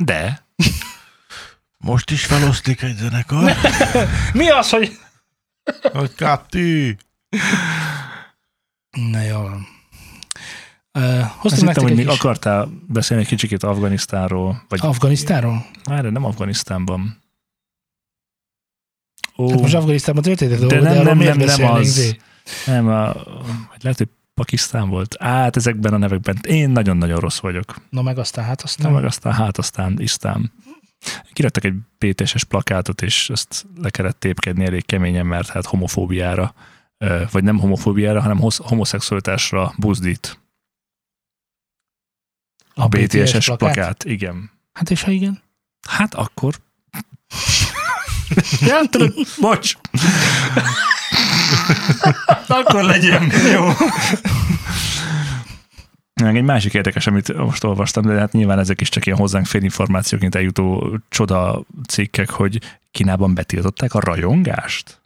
De. Most is feloszlik egy zenekar. Mi az, hogy... Hogy kettő. Na jó. Uh, Azt hoztam hittem, hogy még kis akartál beszélni egy kicsikét Afganisztánról. Vagy Afganisztánról? Már nem Afganisztánban. Ó, Hát most Afganisztánban történt de dolgok, nem, nem, nem, nem az. Zé? Nem, a, vagy lehet, hogy Pakisztán volt. Át ezekben a nevekben. Én nagyon-nagyon rossz vagyok. Na meg aztán, hát Na, aztán... meg aztán hát aztán isztám. Kiraktak egy PTS-es plakátot, és ezt le kellett tépkedni elég keményen, mert hát homofóbiára, vagy nem homofóbiára, hanem homoszexualitásra buzdít. A, BTS-es plakát? plakát, igen. Hát és ha igen? Hát akkor... Nem tudom, bocs. akkor legyen, jó. Meg egy másik érdekes, amit most olvastam, de hát nyilván ezek is csak ilyen hozzánk fél információként eljutó csoda cikkek, hogy Kínában betiltották a rajongást.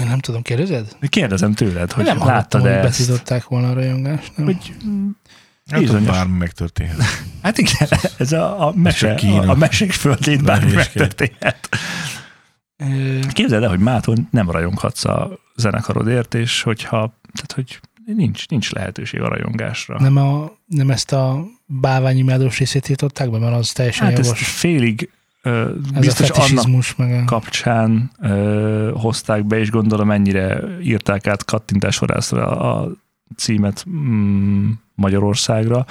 Én nem tudom, kérdezed? Kérdezem tőled, hogy nem hallottam, láttad hogy -e ezt? betították volna a rajongást. Nem. Hogy, Hát Bizonyos. bármi megtörténhet. hát igen, ez a, a mese, a, a mesék földjén bármi megtörténhet. Képzeld el, hogy mától nem rajonghatsz a zenekarodért, és hogyha, tehát hogy nincs, nincs lehetőség a rajongásra. nem, a, nem ezt a bálványimádós részét tiltották be, mert az teljesen hát jogos. félig ö, Ez biztos a annak meg a... kapcsán ö, hozták be, és gondolom ennyire írták át kattintásvarászra a címet mm, Magyarországra.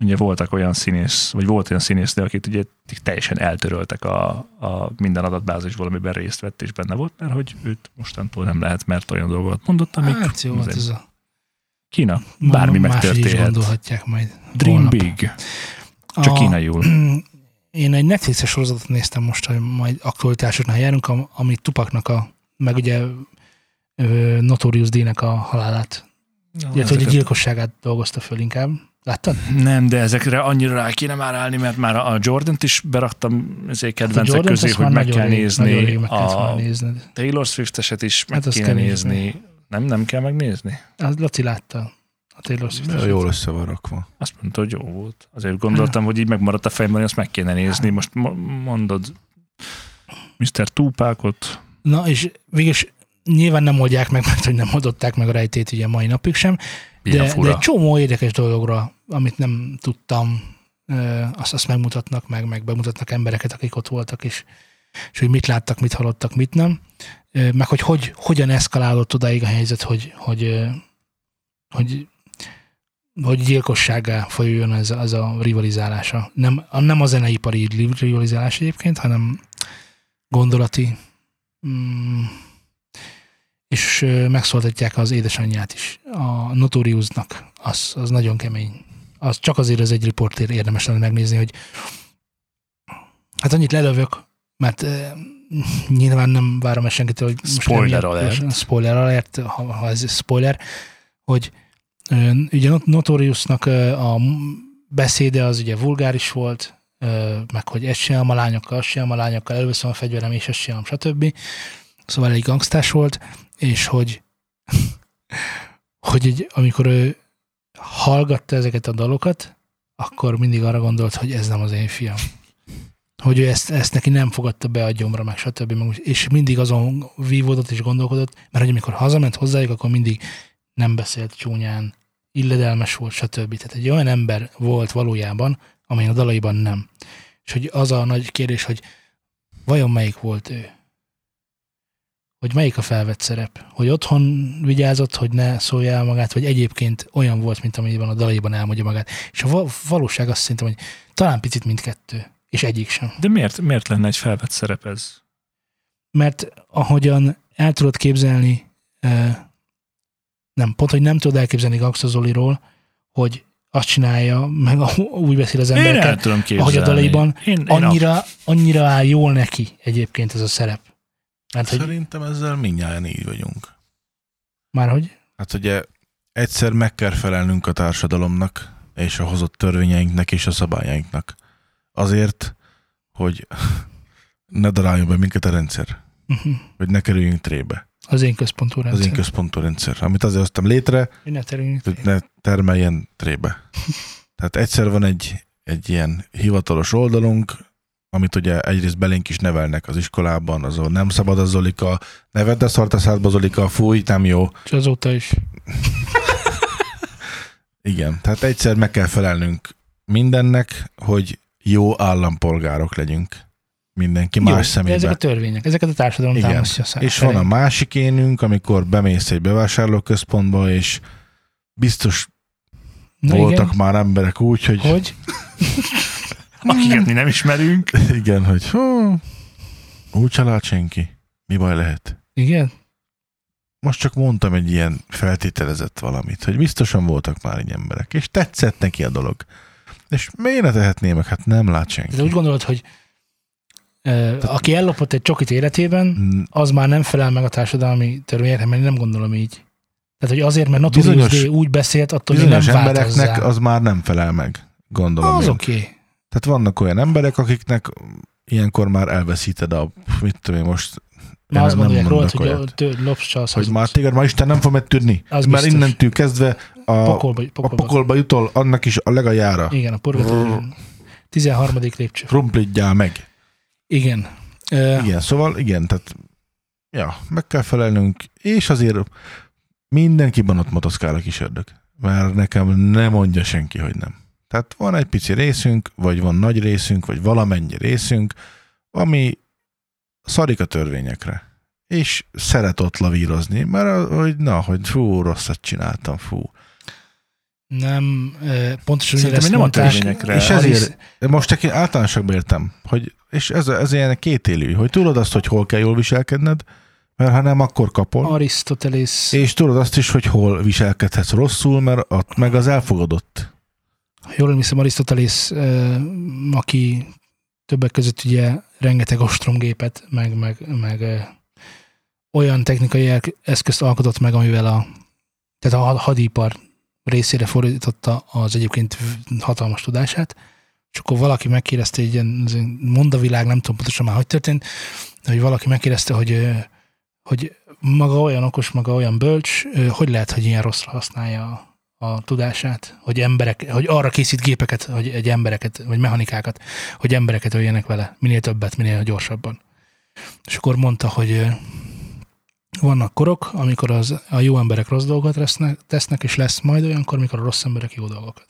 Ugye voltak olyan színész, vagy volt olyan színész, de akit ugye teljesen eltöröltek a, a minden adatbázisból, amiben részt vett és benne volt, mert hogy őt mostantól nem lehet, mert olyan dolgokat mondott, amik Hát jó, hát ez a... Kína, bármi is megtörténhet. gondolhatják majd. Dream holnap. big, csak A- kínaiul. Én egy Netflixes sorozatot néztem most, hogy majd aktualitásoknál járunk, am- ami Tupaknak a, meg ugye Notorious D-nek a halálát, illetve hogy a gyilkosságát dolgozta föl inkább. Láttad? Nem, de ezekre annyira rá kéne már állni, mert már a Jordan-t is beraktam ezért Hát a kedvencek Jordan-t közé, hogy meg kell rég- nézni. rég meg kellett A. Taylor Swift-eset is meg Hát kéne kell nézni. Nem, nem kell megnézni? Az Laci látta a Taylor Swift. De jól össze van rakva. Azt mondta, hogy jó volt. Azért gondoltam, hogy így megmaradt a fejemben, hogy azt meg kéne nézni. Most mo- mondod Mr. Tupákot. Na, és végülis nyilván nem oldják meg, mert hogy nem oldották meg a rejtét ugye mai napig sem, Ilyen de, de egy csomó érdekes dologra, amit nem tudtam, azt, azt megmutatnak meg, meg bemutatnak embereket, akik ott voltak, és, és hogy mit láttak, mit hallottak, mit nem. Meg hogy, hogy hogyan eszkalálódott odáig a helyzet, hogy, hogy, hogy, hogy gyilkossággá folyuljon ez, a- ez a rivalizálása. Nem, a- nem a zeneipari rivalizálás egyébként, hanem gondolati. Mm, és megszóltatják az édesanyját is. A Notoriousnak, az, az nagyon kemény. Az csak azért az egy riportér érdemes lenne megnézni, hogy hát annyit lelövök, mert ö, nyilván nem várom el senkitől, hogy most Spoiler nem- alert. Spoiler alert, ha, ha ez spoiler, hogy ö, ugye Not- Notoriusnak a beszéde az ugye vulgáris volt, meg hogy ezt csinálom a lányokkal, azt csinálom a lányokkal, előveszem a fegyverem, és ezt csinálom, stb. Szóval elég gangstás volt, és hogy hogy egy, amikor ő hallgatta ezeket a dalokat, akkor mindig arra gondolt, hogy ez nem az én fiam. Hogy ő ezt, ezt neki nem fogadta be a gyomra, meg stb. És mindig azon vívódott és gondolkodott, mert hogy amikor hazament hozzájuk, akkor mindig nem beszélt csúnyán, illedelmes volt, stb. Tehát egy olyan ember volt valójában, amely a dalaiban nem. És hogy az a nagy kérdés, hogy vajon melyik volt ő? Hogy melyik a felvett szerep? Hogy otthon vigyázott, hogy ne szólja el magát, vagy egyébként olyan volt, mint amiben a dalaiban elmondja magát. És a va- valóság azt szerintem, hogy talán picit mindkettő, és egyik sem. De miért, miért lenne egy felvett szerep ez? Mert ahogyan el tudod képzelni, nem, pont, hogy nem tudod elképzelni Gangsta Zoliról, hogy azt csinálja, meg úgy beszél az Én el embereket, tudom képzelni. ahogy a dalaiban, én, én annyira, annyira áll jól neki egyébként ez a szerep. Hogy Szerintem ezzel mindjárt így vagyunk. már hogy Hát ugye egyszer meg kell felelnünk a társadalomnak, és a hozott törvényeinknek és a szabályainknak. Azért, hogy ne daráljon be minket a rendszer, uh-huh. hogy ne kerüljünk trébe. az én központú Az rendszer. én központú rendszer, amit azért hoztam létre, Hogy ne terüljünk. hogy ne termeljen trébe. Tehát egyszer van egy, egy ilyen hivatalos oldalunk, amit ugye egyrészt belénk is nevelnek az iskolában, azon nem szabad az Zolika, ne vedd a szart a szádba Zolika, fúj, nem jó. És azóta is. Igen, tehát egyszer meg kell felelnünk mindennek, hogy jó állampolgárok legyünk. Mindenki Jó, más de szemében. ezek a törvények, ezeket a társadalom Igen. támasztja szá- És van a másik énünk, amikor bemész egy bevásárlóközpontba, és biztos Na voltak igen. már emberek úgy, hogy, Hogy? Akiket mi nem ismerünk. igen, hogy hú, úgy család senki. Mi baj lehet? Igen? Most csak mondtam egy ilyen feltételezett valamit, hogy biztosan voltak már így emberek, és tetszett neki a dolog. És miért ne tehetné meg? Hát nem lát senki. De úgy gondolod, hogy ö, aki ellopott egy csokit életében, Mm, az már nem felel meg a társadalmi törvényeknek, mert én nem gondolom így. Tehát, hogy azért, mert Notorious Bizonyos- D úgy beszélt, attól még nem Bizonyos embereknek hozzá. az már nem felel meg, gondolom Az oké. Okay. Tehát vannak olyan emberek, akiknek ilyenkor már elveszíted a, mit tudom én most, Már azt gondolják róla, hogy csalsz, hogy már téged már Isten nem fog megtudni. Az Mert biztos. innentől kezdve a, Pokolba, a pokolba. pokolba jutol, annak is a legajára. Igen, a purgatórium. 13. lépcső. Krumplidjál meg. Igen. Ö, Igen, szóval igen, tehát ja, meg kell felelnünk, és azért mindenkiben ott motoszkál a kis ördög. Mert nekem nem mondja senki, hogy nem. Tehát van egy pici részünk, vagy van nagy részünk, vagy valamennyi részünk, ami szarik a törvényekre. És szeret ott lavírozni, mert hogy na, hogy fú, rosszat csináltam, fú. Nem, pontosan Szerintem ezt nem a mondták. törvényekre. És Alice- ezért, most csak én általánosakban értem, hogy, és ez, ez ilyen kétélű, hogy tudod azt, hogy hol kell jól viselkedned, mert ha nem, akkor kapod. Arisztotelész, És tudod azt is, hogy hol viselkedhetsz rosszul, mert ott meg az elfogadott. Ha jól emlékszem, Arisztotelész, aki többek között ugye rengeteg ostromgépet, meg, meg, meg olyan technikai eszközt alkotott meg, amivel a, tehát a hadipar részére fordította az egyébként hatalmas tudását, és akkor valaki megkérdezte, egy ilyen ez egy mondavilág, nem tudom pontosan már, hogy történt, de hogy valaki megkérdezte, hogy, hogy maga olyan okos, maga olyan bölcs, hogy lehet, hogy ilyen rosszra használja a, tudását, hogy emberek, hogy arra készít gépeket, hogy egy embereket, vagy mechanikákat, hogy embereket öljenek vele, minél többet, minél gyorsabban. És akkor mondta, hogy vannak korok, amikor az, a jó emberek rossz dolgokat tesznek, tesznek, és lesz majd olyankor, mikor a rossz emberek jó dolgokat.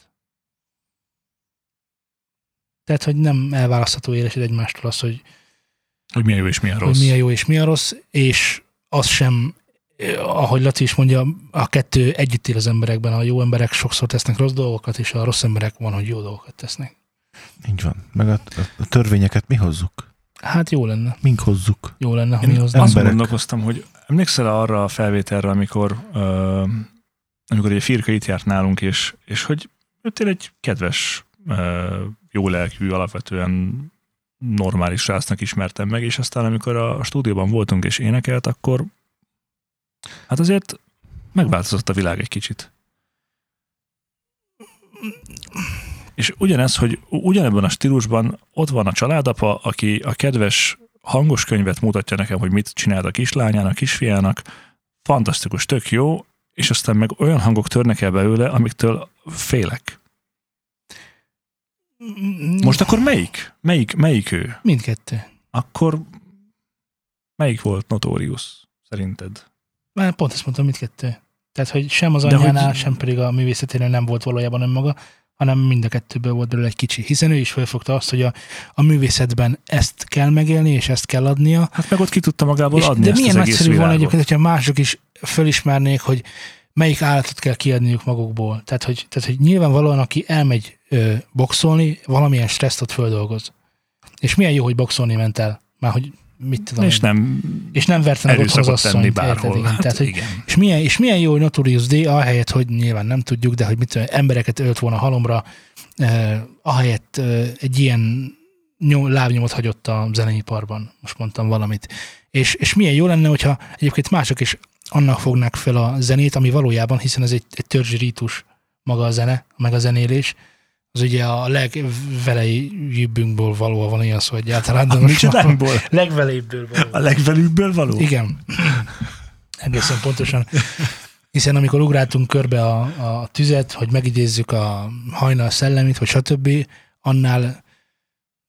Tehát, hogy nem elválasztható élesed egymástól az, hogy Hogy mi a jó és mi a hogy rossz. mi a jó és mi a rossz, és az sem, ahogy Laci is mondja, a kettő együtt él az emberekben. A jó emberek sokszor tesznek rossz dolgokat, és a rossz emberek van, hogy jó dolgokat tesznek. Így van. Meg a, a törvényeket mi hozzuk? Hát jó lenne. Mink hozzuk? Jó lenne, ha Én mi hoznánk. azt gondolkoztam, hogy emlékszel arra a felvételre, amikor, uh, amikor egy Firka itt járt nálunk, és, és hogy ő egy kedves, uh, jó lelkű, alapvetően normális srácnak ismertem meg, és aztán amikor a stúdióban voltunk és énekelt, akkor hát azért megváltozott a világ egy kicsit. És ugyanez, hogy ugyanebben a stílusban ott van a családapa, aki a kedves hangos könyvet mutatja nekem, hogy mit csinált a kislányának, kisfiának, fantasztikus, tök jó, és aztán meg olyan hangok törnek el belőle, amiktől félek. Most akkor melyik? Melyik, melyik ő? Mindkettő. Akkor melyik volt Notorious szerinted? Már pont ezt mondtam, mindkettő. Tehát, hogy sem az anyjánál, hogy- sem pedig a művészeténél nem volt valójában önmaga, hanem mind a kettőből volt belőle egy kicsi. Hiszen ő is felfogta azt, hogy a, a művészetben ezt kell megélni, és ezt kell adnia. Hát meg ott ki tudta magából És, adni de ezt milyen nagyszerű világot. egyébként, hogyha mások is fölismernék, hogy melyik állatot kell kiadniuk magukból. Tehát, hogy, tehát, hogy nyilvánvalóan, aki elmegy ö, boxolni, valamilyen stresszt ott földolgoz. És milyen jó, hogy boxolni ment el. Már hogy mit tudom És nem és nem verte meg otthon az asszonyt. Érted, bárhol. igen. Hát Tehát, hogy igen. és milyen, és milyen jó, hogy Notorious D, ahelyett, hogy nyilván nem tudjuk, de hogy mit tudom, embereket ölt volna halomra, eh, ahelyett eh, egy ilyen nyom, lábnyomot hagyott a zeneiparban. Most mondtam valamit. És, és milyen jó lenne, hogyha egyébként mások is annak fognák fel a zenét, ami valójában, hiszen ez egy, egy törzsi rítus maga a zene, meg a zenélés, az ugye a legvelejűbbünkből való, van ilyen szó egyáltalán, de A már micsodánkból? legvelejűbből való. A legvelűbből való? Igen. Egészen pontosan. Hiszen amikor ugráltunk körbe a, a tüzet, hogy megidézzük a hajnal szellemét, vagy stb., annál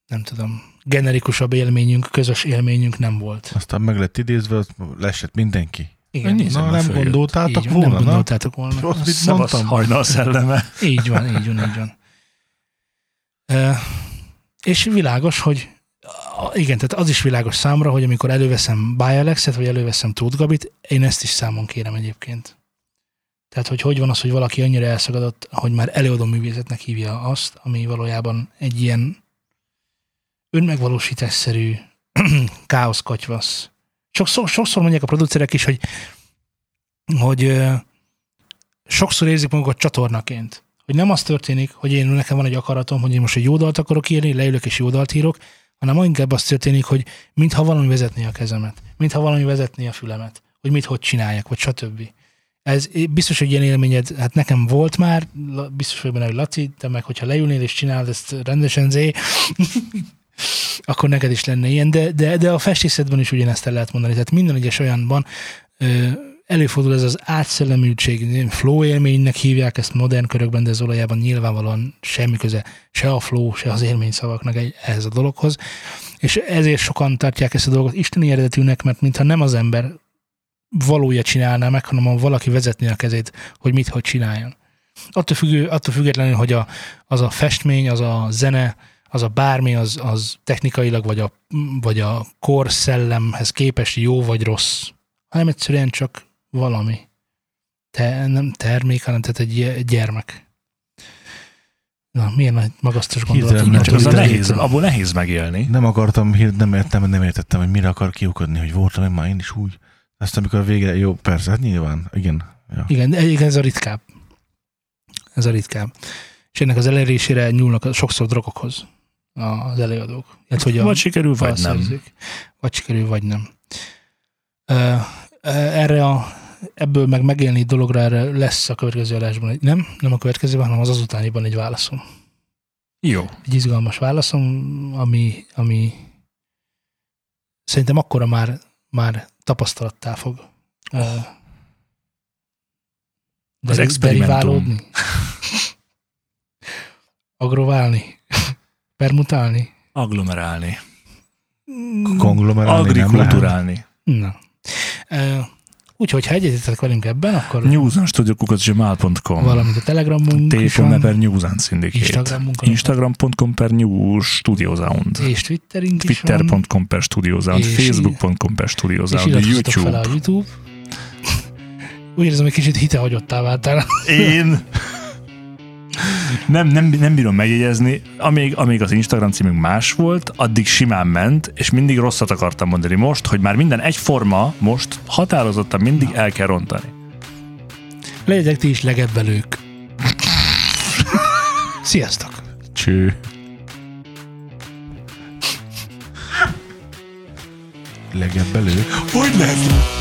nem tudom, generikusabb élményünk, közös élményünk nem volt. Aztán meg lett idézve, azt lesett mindenki. Igen, így, Na, nem följött. gondoltátok volna, nem gondoltátok volna. Rossz, mit Szevasz mondtam? hajnal szelleme. Így van, így van, így van. És világos, hogy igen, tehát az is világos számra, hogy amikor előveszem Bialexet, vagy előveszem Tóth Gabit, én ezt is számon kérem egyébként. Tehát, hogy hogy van az, hogy valaki annyira elszagadott, hogy már előadó művészetnek hívja azt, ami valójában egy ilyen önmegvalósításszerű káosz katyvasz. Sokszor, sokszor mondják a producerek is, hogy, hogy sokszor érzik magukat csatornaként. Hogy nem az történik, hogy én nekem van egy akaratom, hogy én most egy jó dalt akarok írni, leülök és jó dalt írok, hanem inkább az történik, hogy mintha valami vezetné a kezemet, mintha valami vezetné a fülemet, hogy mit hogy csináljak, vagy stb. Ez biztos, hogy ilyen élményed, hát nekem volt már, biztos vagyok benne, hogy Laci, te meg, hogyha leülnél és csinálod ezt rendesen zé, akkor neked is lenne ilyen, de, de, de a festészetben is ugyanezt el lehet mondani. Tehát minden egyes olyanban ö, előfordul ez az átszellemültség, flow élménynek hívják ezt modern körökben, de ez valójában nyilvánvalóan semmi köze se a flow, se az élmény szavaknak egy, ehhez a dologhoz. És ezért sokan tartják ezt a dolgot isteni eredetűnek, mert mintha nem az ember valója csinálná meg, hanem ha valaki vezetné a kezét, hogy mit, hogy csináljon. Attól, függő, attól függetlenül, hogy a, az a festmény, az a zene, az a bármi, az, az technikailag, vagy a, vagy a kor szellemhez képest jó vagy rossz, hanem egyszerűen csak valami. Te, nem termék, hanem tehát egy, gyermek. Na, milyen nagy magasztos gondolat. Hirtelen nem Csak az nehéz, abból nehéz megélni. Nem akartam, nem értem, nem értettem, hogy mire akar kiukadni, hogy voltam én már én is úgy. Ezt amikor a végre, jó, persze, hát nyilván, igen. Ja. Igen, egyébként ez a ritkább. Ez a ritkább. És ennek az elérésére nyúlnak sokszor drogokhoz az előadók. Hát, hogy a Vagy sikerül, vagy nem. dalszerzők. Vagy sikerül, vagy nem. Erre a, ebből meg megélni dologra erre lesz a következő adásban. egy- Nem, nem a következőben, hanem az azutániban egy válaszom. Jó. Egy izgalmas válaszom, ami, ami szerintem akkora már, már tapasztalattá fog ö, Az deri- experimentum. deriválódni. Agroválni. Permutálni. Agglomerálni. Konglomerálni. Agrikulturálni. Na. Ö, Úgyhogy, ha egyetetek velünk ebben, akkor newsonstudiokukacgmail.com valamint a Telegramunk van, per News and Syndicate. Instagramunk Instagram.com per News Studio Sound. és Twitterünk Twitter.com per Studio Sound. És- Facebook.com per Studio és iratkozzatok fel YouTube. a YouTube. Úgy érzem, hogy kicsit hitehagyottá váltál. Én nem, nem, nem bírom megjegyezni, amíg, amíg az Instagram címünk más volt, addig simán ment, és mindig rosszat akartam mondani most, hogy már minden egyforma, most határozottan mindig el kell rontani. Legyetek ti is legebbelők. Sziasztok! Cső. Legebbelő. Hogy lesz?